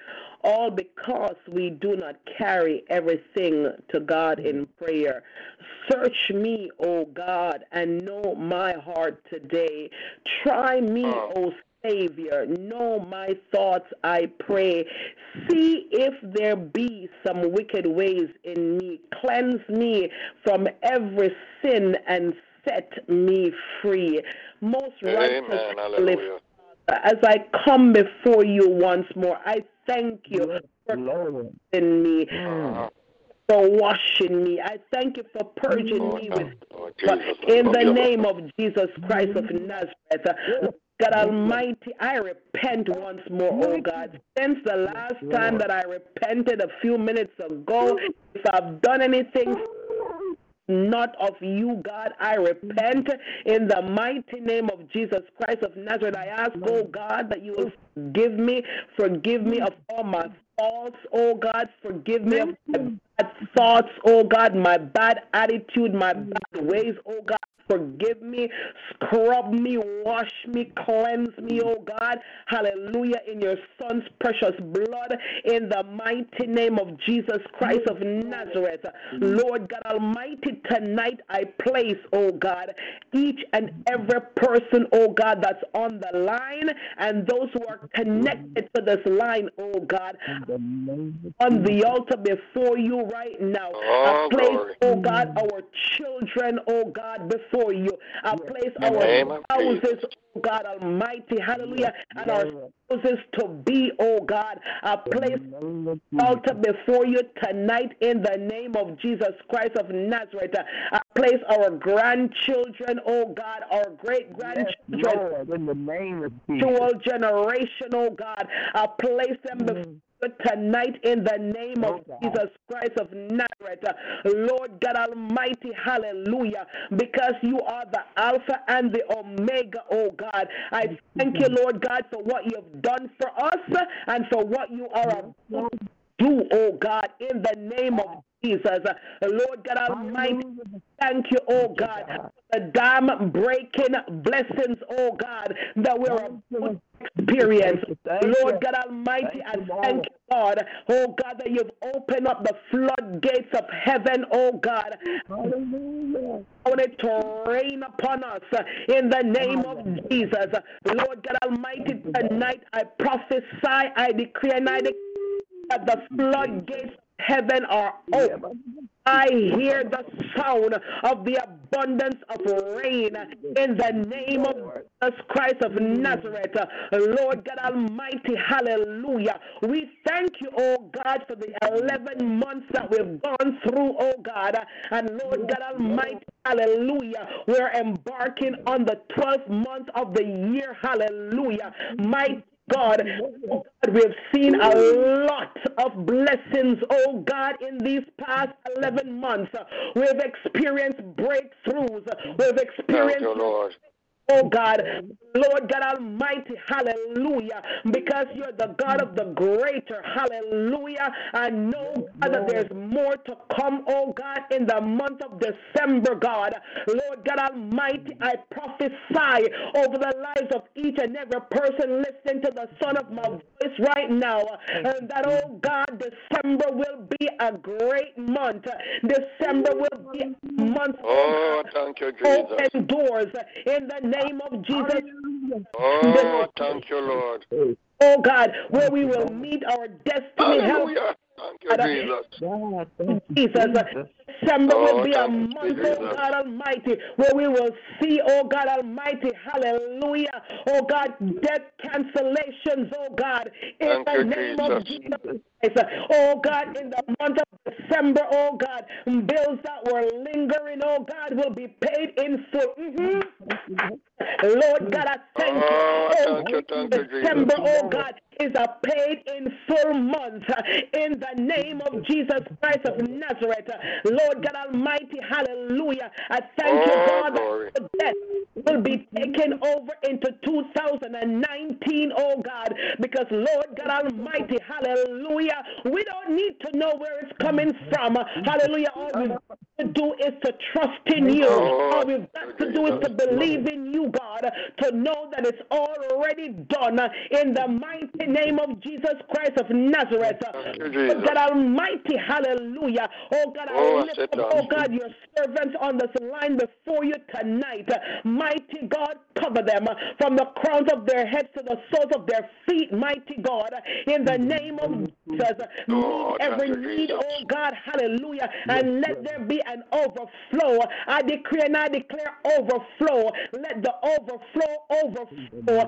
All because we do not carry everything to God in prayer. Search me, O God, and know my heart today. Try me, oh. O Savior. Know my thoughts, I pray. See if there be some wicked ways in me. Cleanse me from every sin and set me free. Most righteous Amen. Heavenly Hallelujah. As I come before you once more, I thank you for Lord. cleansing me, Uh-huh. for washing me. I thank you for purging Lord, me with Lord Jesus, in the name of Jesus Christ of Nazareth. uh, God Almighty, I repent once more, oh God. Since the last time that I repented a few minutes ago, if I've done anything not of you, God. I repent in the mighty name of Jesus Christ of Nazareth. I ask, oh God, that you will forgive me, forgive me of all my faults, oh God, forgive me of my bad thoughts, oh God, my bad attitude, my bad ways, oh God. Forgive me, scrub me, wash me, cleanse me, oh God. Hallelujah. In your Son's precious blood, in the mighty name of Jesus Christ of Nazareth. Lord God Almighty, tonight I place, oh God, each and every person, oh God, that's on the line and those who are connected to this line, oh God, on the altar before you right now. Oh, I place, glory. oh God, our children, oh God, before you. I place our name of spouses, Jesus. oh God Almighty, hallelujah, and our spouses to be, oh God. I place altar before you tonight in the name of Jesus Christ of Nazareth. I place our grandchildren, oh God, our great grandchildren Lord, in the name of Jesus. spiritual generation, oh God. I place them before you tonight in the name of Oh, Jesus Christ of Nazareth. Lord God Almighty, hallelujah. Because you are the Alpha and the Omega, oh God. I thank you, Lord God, for what you've done for us and for what you are about do, oh God, in the name of Jesus. Lord God Almighty, thank you, oh God, for the dam breaking blessings, oh God, that we're experience. Lord God Almighty, I thank you, God, oh God, that you've opened up the floodgates of heaven, oh God. Hallelujah. I want it to rain upon us in the name of Jesus. Lord God Almighty, tonight I prophesy, I decree, and I declare that the floodgates of heaven are open. I hear the sound of the abundance of rain in the name of Jesus Christ of Nazareth. Lord God Almighty, hallelujah. We thank you, oh God, for the 11 months that we've gone through, oh God. And Lord God Almighty, hallelujah. We're embarking on the 12th month of the year, hallelujah. Mighty God, oh God, we've seen a lot of blessings, oh God, in these past 11 months. We've experienced breakthroughs. We've Thank experienced. Oh God, Lord God Almighty, hallelujah, because you're the God of the greater, hallelujah. I know, God, that there's more to come, oh God, in the month of December, God. Lord God Almighty, I prophesy over the lives of each and every person listening to the son of my voice right now, and that, oh God, December will be a great month. December will be a month, Oh, thank you, Jesus. open doors in the name of Jesus. Oh, thank you, Lord. Oh God, where we will meet our destiny help. Hallelujah. Thank you, Jesus. God, thank you, Jesus. Uh, Jesus. December will Oh, be a month, Jesus. oh God Almighty, where we will see, oh God Almighty, hallelujah, oh God, death cancellations, oh God, in Thank the name of Jesus. Jesus. Christ. Oh God, in the month of December, oh God, bills that were lingering, oh God, will be paid in full. Mhm. Lord God, I thank you. Oh, Oh, thank you, thank you, December, Jesus. oh God, is a paid in full month in the name of Jesus Christ of Nazareth. Uh, Lord God Almighty, hallelujah. I thank you, Oh, God, that the death will be taken over into 2019, oh God, because Lord God Almighty, hallelujah, we don't need to know where it's coming from. Hallelujah. All we've got to do is to trust in you. Oh, All we've got to do is to believe in you, God, to know that it's already done in the mighty name of Jesus Christ of Nazareth. Thank you, Jesus. God Almighty, hallelujah. Oh God, I Oh, I lift said up, oh God, your servants on this line before you tonight. Mighty God, cover them from the crowns of their heads to the soles of their feet, mighty God, in the name of Jesus. Meet every need, Jesus. oh God, hallelujah, and let there be an overflow. I decree and I declare overflow. Let the overflow overflow.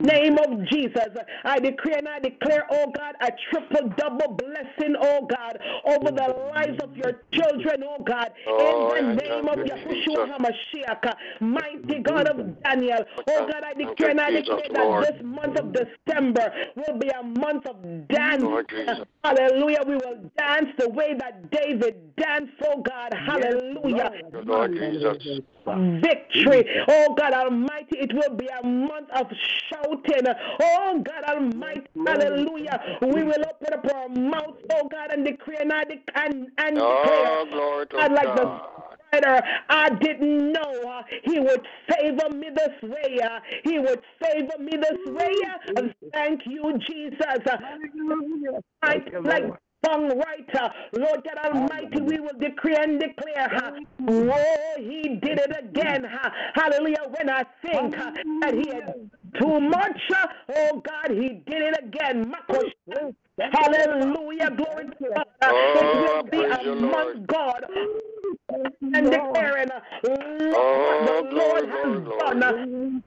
Name of Jesus, I decree and I declare, oh God, a triple double blessing, oh God, over the lives of your children, oh God, Oh, in the yeah, name of you, Yahushua Jesus. HaMashiach, mighty God of Daniel. Oh God, I declare and I declare that this month of December will be a month of dance. Hallelujah. We will dance the way that David danced, oh God. Hallelujah. Lord Jesus. Victory. Oh God Almighty, it will be a month of shouting. Oh God Almighty, hallelujah. We will open up our mouths, oh God, and declare and, I and, and declare. Oh, glory to God, like the God. Spider, I didn't know uh, He would favor me this way. uh, he would favor me this way. uh, thank you, Jesus. Uh, like songwriter, Lord God Almighty, we will decree and declare, huh, whoa, He did it again. huh, Hallelujah. When I think huh, that He had too much, uh, oh God, He did it again. Makosh- Hallelujah. Glory to God. Oh, it will be praise a month, God, and declaring, Oh, what the oh, Lord glory, has glory, done.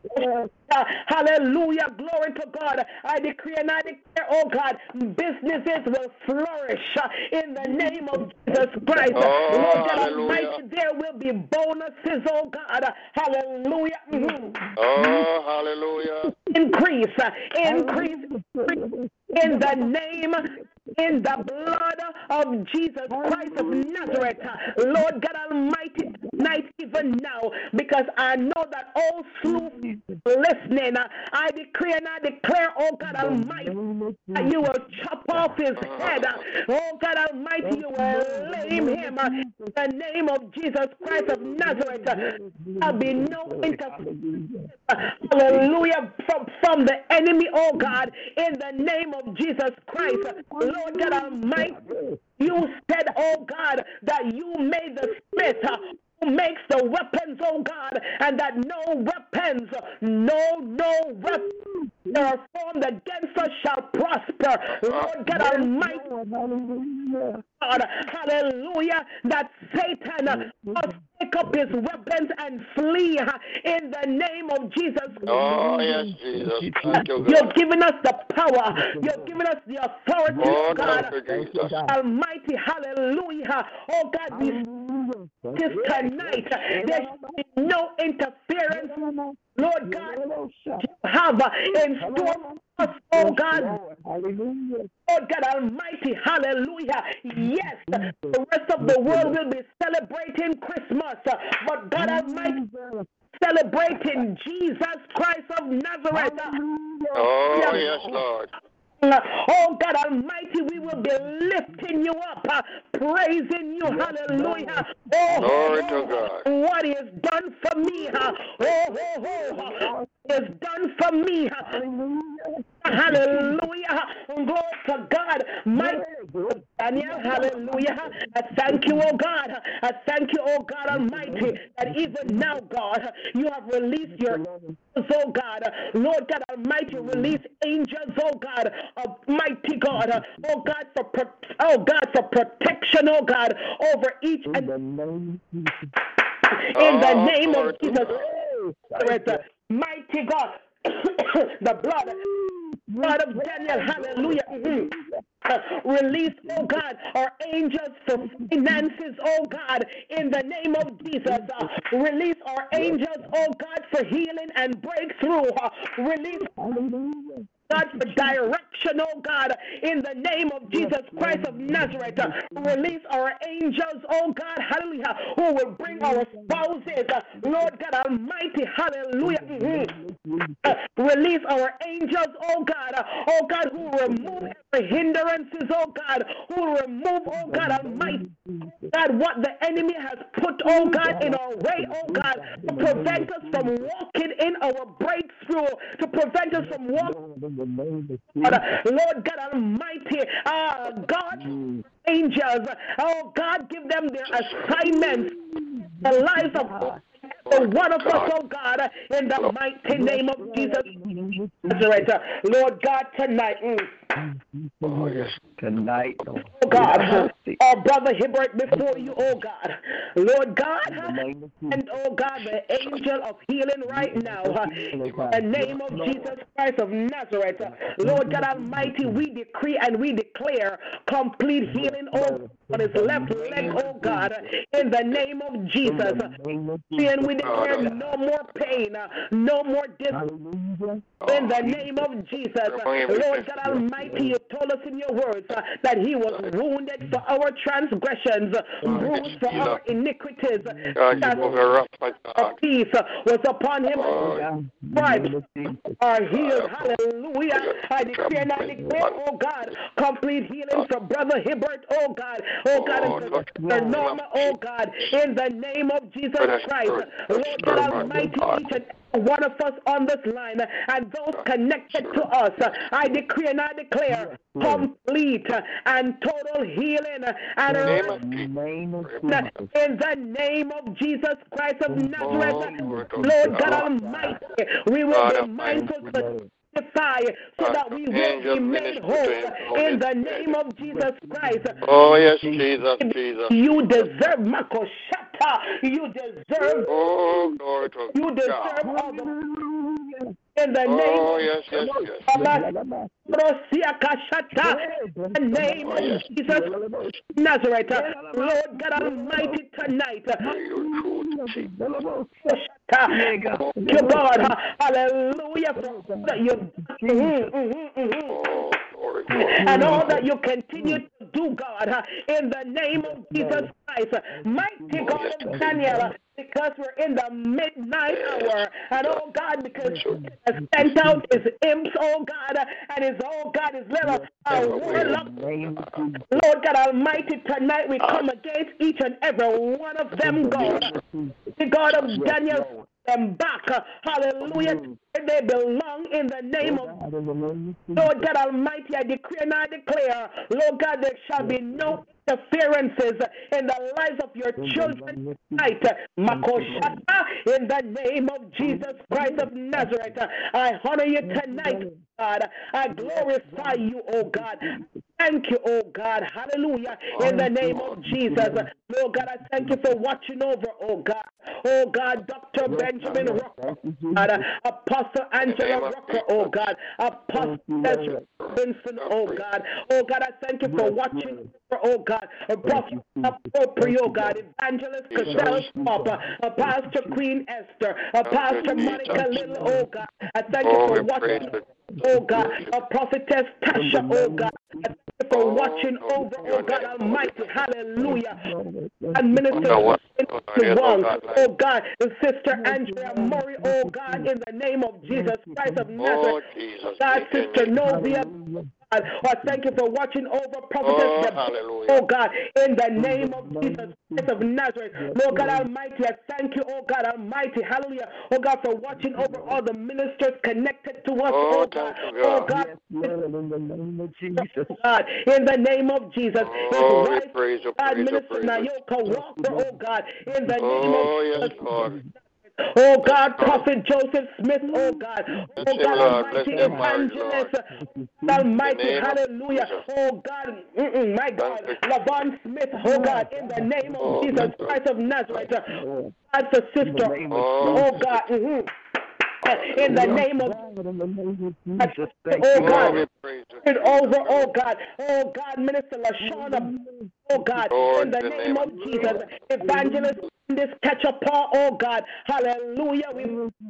Hallelujah. Glory to God. I decree and I declare, oh God, businesses will flourish in the name of Jesus Christ. Oh, Lord God hallelujah. Almighty, there will be bonuses, oh God. Hallelujah. Oh, hallelujah. Increase, increase, increase in the name in the blood of Jesus Christ of Nazareth. Lord God Almighty, tonight, even now, because I know that all through listening, I decree and I declare, oh God Almighty, that you will chop off his head. Oh God Almighty, you will lame him. In the name of Jesus Christ of Nazareth, there'll be no interference. Hallelujah. From, from the enemy, oh God, in the name of Jesus Christ. Lord God Almighty, you said, oh God, that you made the smith uh, who makes the weapons, oh God, and that no weapons, no, no weapons that are formed against us shall prosper. Lord God Almighty. God, hallelujah, that Satan must take up his weapons and flee in the name of Jesus. Oh, yes, Jesus. Thank you, You're God. giving us the power, you're giving us the authority, Oh, God. thank you, Jesus. Almighty, hallelujah. Oh God, we this tonight. There should be no interference, Lord God, you have uh, in store for us, oh God, Lord. Hallelujah. Lord God Almighty, hallelujah. Yes, the rest of the world will be celebrating Christmas, uh, but God Almighty, celebrating Jesus Christ of Nazareth. Oh, yes, Lord. Oh God Almighty, we will be lifting you up, uh, praising you, hallelujah. Oh, Glory to oh, God. what is done for me, huh? oh, oh, oh, is done for me, huh? hallelujah. Glory to God, my Daniel, hallelujah. I thank you, oh God. I thank you, oh God Almighty, that even now, God, you have released your angels, oh God. Lord God Almighty, release angels, oh God, Almighty God, oh God, for pro- oh God, for protection, oh God, over each In and the name of Jesus. in the Oh, name of Jesus. Mighty God, the blood, blood of Daniel, hallelujah. Mhm. Uh, Release, oh God, our angels for finances, oh God, in the name of Jesus. Uh, release our angels, oh God, for healing and breakthrough. Uh, release Hallelujah. God, for direction, oh God, in the name of Jesus Christ of Nazareth. Uh, Release our angels, oh God, hallelujah, who will bring our spouses, uh, Lord God Almighty, hallelujah. Mhm. Uh, Release our angels, oh God, oh God, who remove every hindrances, oh God, who remove, oh God Almighty, God, what the enemy has put, oh God, in our way, oh God, to prevent us from walking in our breakthrough, to prevent us from walking, in the name of Jesus. Lord God Almighty, uh, God, angels, oh God, give them their assignments, the lives of every one of us, oh God, in the mighty name of Jesus Nazareth. Lord God, tonight, mm, Oh, yes. Tonight, Lord. oh God, Mercy. our brother Hibbert before you, oh God, Lord God, In the name of Jesus. and oh God, the angel of healing right now, in the name of Jesus Christ of Nazareth, Lord God Almighty, we decree and we declare complete healing oh, on his left leg, oh God, in the name of Jesus. the name of And we Jesus. declare no more pain, uh, no more dis in the name of Jesus. Lord God Almighty, you told us in your words uh, that he was wounded for our transgressions, bruised for our iniquities. God, a rough like Our that. peace uh, was upon him. Oh, In Right. the name of Jesus. Are healed. Hallelujah. I declare and I declare, oh God, complete healing for Brother Hibbert, oh God. Oh God, Oh, and Lord. for Norma, oh God, in the name of Jesus Christ. Lord God Almighty, each and one of us on this line and those connected to us, I decree and I declare complete and total healing and In the name of Jesus. in the name of Jesus Christ of Nazareth, Lord, God. Almighty, we will be mindful to so that we will be made whole in the name of Jesus Christ. Oh, yes, Jesus, Jesus. You deserve Makoshata. You deserve. Oh, glory to You deserve all the. In the Oh, name yes, yes, yes. Rosiakashata. In the name Oh, of yes. Jesus Nazareth, Lord God Almighty, tonight. Your truth, see. Thank you, God. Hallelujah. For all that you glory, glory. and all that you continue to do, God, in the name of Jesus Christ. Mighty God of Daniel, because we're in the midnight hour, and oh God, because He has sent out his imps, oh God, and his oh God, his little uh, warlock. Lord God Almighty, tonight we come against each and every one of them, God. The God of Daniel, them back. uh, Hallelujah. they belong in the name of in the name of Lord God Almighty, I decree and I declare, Lord God, there shall be no interferences in the lives of your children tonight. Makoshata, in the name of Jesus Christ of Nazareth, I honor you tonight, God. I glorify you, oh God. Thank you, oh God. Hallelujah. In the name of Jesus. Lord God, I thank you for watching over, oh God. Oh God, Dr. Benjamin Rucker, God. Apostle Angela Rucker, oh God. Apostle Ezra Vincent, oh God. Oh God, I thank you for watching oh God. A prophet appropriate, oh God. Evangelist Cassell Papa, a Pastor Queen Esther, a Pastor Monica Little, oh God. I thank you Oh, for watching oh God, a prophetess Tasha, oh God. I thank you for watching over, oh God Almighty, hallelujah. And Minister oh God, and Sister Andrea Murray, oh God, in the name of Jesus Christ of Oh, Nazareth. God, Sister Novia, God, oh, I thank you for watching over Oh, Prophetess Deborah, hallelujah. oh God, in the name of Jesus Christ of Nazareth. Lord God Almighty, I thank you, oh God Almighty, hallelujah, oh God, for watching over all the ministers connected to us, Oh, oh God, oh God. God, Yes, in the name of Jesus. Oh God, in the name of Jesus. Oh, His we wife, praise you, God, praise you, Minister praise. Nayoka Walker, oh God, in the name Oh, of yes, Jesus. Lord. Oh God, Prophet Joseph Smith, oh God, oh God Almighty, Bless evangelist, Almighty, the name of hallelujah, oh God, mm-mm, my God, Thank. Lavon Smith, oh God, in the name of Oh, Jesus. Christ of Nazareth, God for sister, Oh, oh God, mhm. in the name of God, in the name of Jesus. Thank Oh, you, Oh, God. we praise you. it over, oh God, oh God, Minister Lashana, oh God, Lord, in the the name name of of Jesus, evangelist, this catch a paw, oh God, hallelujah, we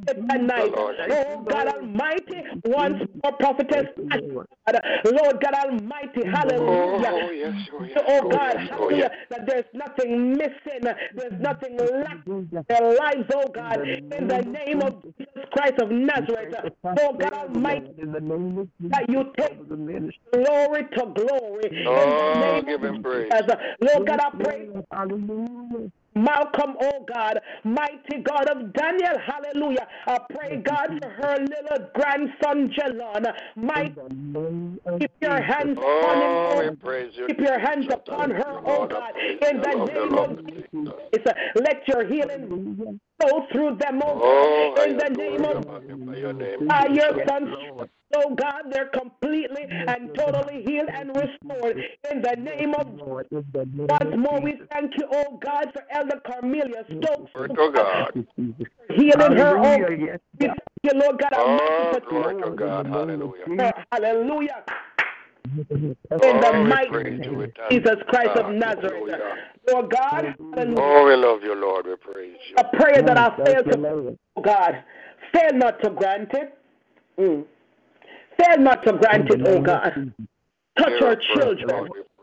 it tonight, Lord. oh God Almighty, once more prophetess, Lord God Almighty, Oh, hallelujah. yes, oh, yes. Oh, oh God, yes, oh, hallelujah, yes. that there's nothing missing, there's nothing lacking in their lives, oh God, oh, in the name of Jesus Christ of Nazareth, oh God Almighty, in the name of Jesus. that you take the ministry. glory to glory in the Oh, name give him of praise. Jesus. Lord God, I pray Hallelujah. Malcolm, oh God, mighty God of Daniel, hallelujah. I pray, God, for her little grandson, Jalon. Mighty, In the name of keep your hands oh, upon Oh, him, we praise you. Keep your hands upon her, oh God, in you. the I love you, name Lord. of Jesus. Let your healing Hallelujah. flow through them, oh Oh, in the name of Magnify your name, by your Jesus. son's oh God, they're completely and totally healed and restored in the name of Lord, in once more, we thank you, oh God, for Elder Carmelia Stokes Glory to God. healing her. Oh, Hallelujah. Yes, we thank you, Lord God Oh, Almighty, for glory to God. Hallelujah. her. Hallelujah. In In the mighty praise you. We thank Jesus Christ of Nazareth. Hallelujah. Lord God. Oh, we love you, Lord. We praise you. a prayer that I Thank failed you, to, Lord. oh God, fail not to grant it. Mm. Fail not to grant it, oh God. Touch our children, Lord, we pray.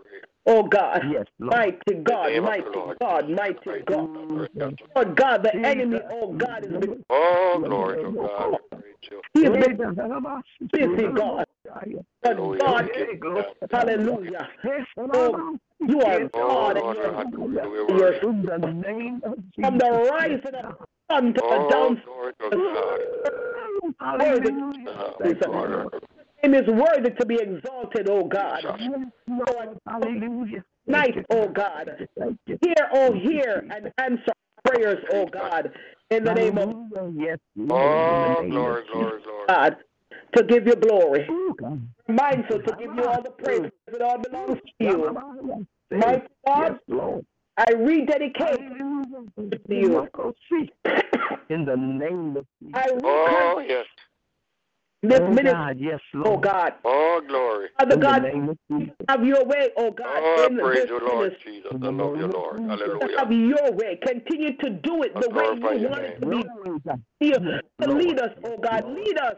Oh God. Yes, Lord. Mighty God, mighty Lord. God, mighty Christ, God. Nazareth. Lord oh, God, the enemy, oh God, is be- Oh, glory to God. We he's been busy, God. But Hallelujah. God, We give hallelujah. Oh, you are Oh, God and Lord, you're, you're. In the name of from the rising of the sun to the Oh, down. glory to God. Hallelujah. Thank you, Lord. Lord. name is worthy to be exalted, oh God. Lord. Hallelujah. Night, oh God. Hear, oh, hear, and answer prayers, oh God, in the name of Yes, Lord. Oh, In the name glory, of glory, glory. God, to give you glory. God. Mindful to give you all the praise. It all belongs to you. My God, I rededicate to you. In the name of Jesus. I Oh, yes. This oh, ministry, God. Yes, oh, Lord. oh God. Oh, glory. Father In God, of have your way, oh God, Oh, in praise this you, Lord. Jesus. I love you, Lord. Hallelujah. Have your way. Continue to do it the way you your want it to be. You to lead us, oh God. Lead us,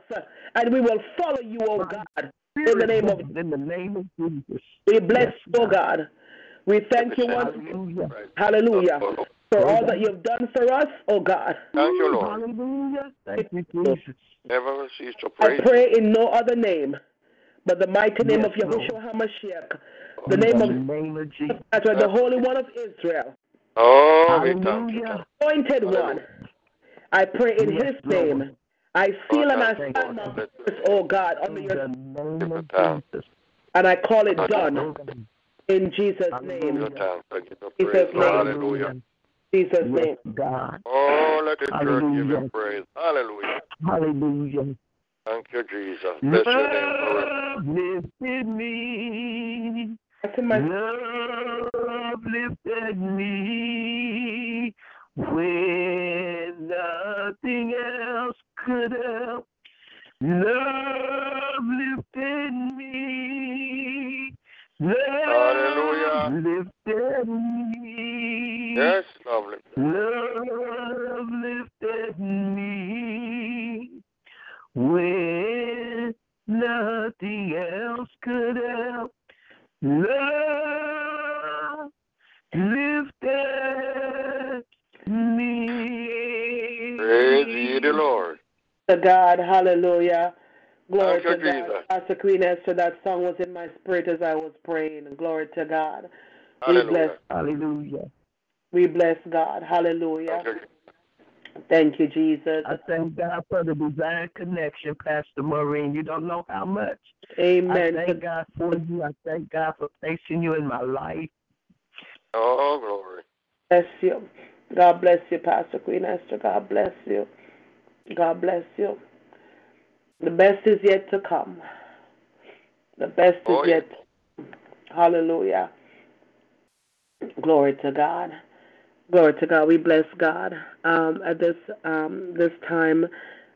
and we will follow you, oh God. In the name of in the name of Jesus. we bless, Yes, oh God. We thank you once, Hallelujah. hallelujah, Oh, for all that you've done for us, oh God. Thank you, Lord. Hallelujah. Thank you, Jesus. Never cease to I praise you. pray in no other name but the mighty name Yes, of Yahushua HaMashiach, the name the of name of Jesus. Nazareth, the Holy One of Israel, Oh, we thank. Hallelujah. anointed one. I pray in Yes, his Lord. name I oh, seal and I Lord, stand my Lord, purpose, oh God, under your name of. Jesus. and I call it done in Jesus' name. it down. I Jesus' name. Hallelujah. Jesus' Yes, name. God. Oh, let the church give Hallelujah. him praise. Hallelujah. Hallelujah. Thank you, Jesus. Bless your name forever. Love lifted me. My Love lifted me when nothing else could help. Love lifted me. Love Hallelujah. lifted me. Yes, lovely. Love lifted me when nothing else could help. Love lifted me. Praise ye the Lord. to God. Hallelujah. Glory Thank to you, God. Jesus. Pastor Queen Esther, that song was in my spirit as I was praying. Glory to God. We bless, Hallelujah. Hallelujah. we bless God. Hallelujah. Thank you. Jesus. I thank God for the divine connection, Pastor Maureen. You don't know how much. Amen. I thank God for you. I thank God for placing you in my life. Oh, glory. Bless you. God bless you, Pastor Queen Esther. God bless you. God bless you. The best is yet to come. The best is Oh, yeah. yet. Hallelujah. Glory to God. Glory to God. We bless God. Um, at this um, this time,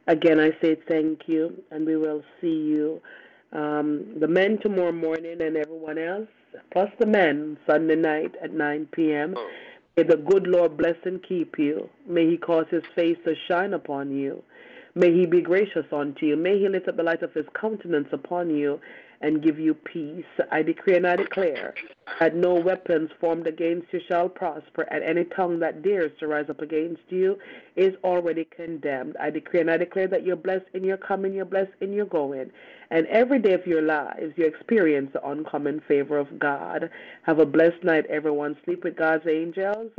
again, I say thank you, and we will see you. Um, the men tomorrow morning and everyone else, plus the men Sunday night at 9 p.m. Oh, May the good Lord bless and keep you. May he cause his face to shine upon you. May he be gracious unto you. May he lift up the light of his countenance upon you and give you peace. I decree and I declare that no weapons formed against you shall prosper, and any tongue that dares to rise up against you is already condemned. I decree and I declare that you're blessed in your coming, you're blessed in your going. And every day of your lives, you experience the uncommon favor of God. Have a blessed night, everyone. Sleep with God's angels.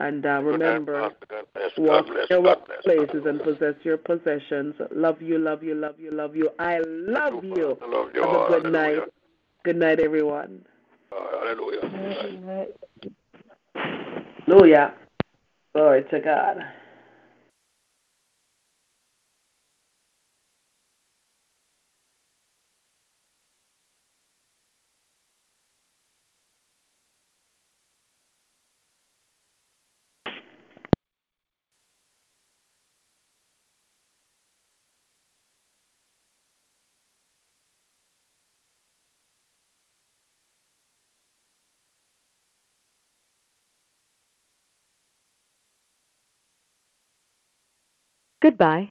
And uh, remember, Pastor. Walk God bless. in your God bless. places and possess your possessions. Love you, love you, love you, love you. I love you. I love you Have a good night. Good night, everyone. Uh, Hallelujah. Hallelujah. Glory to God. Goodbye.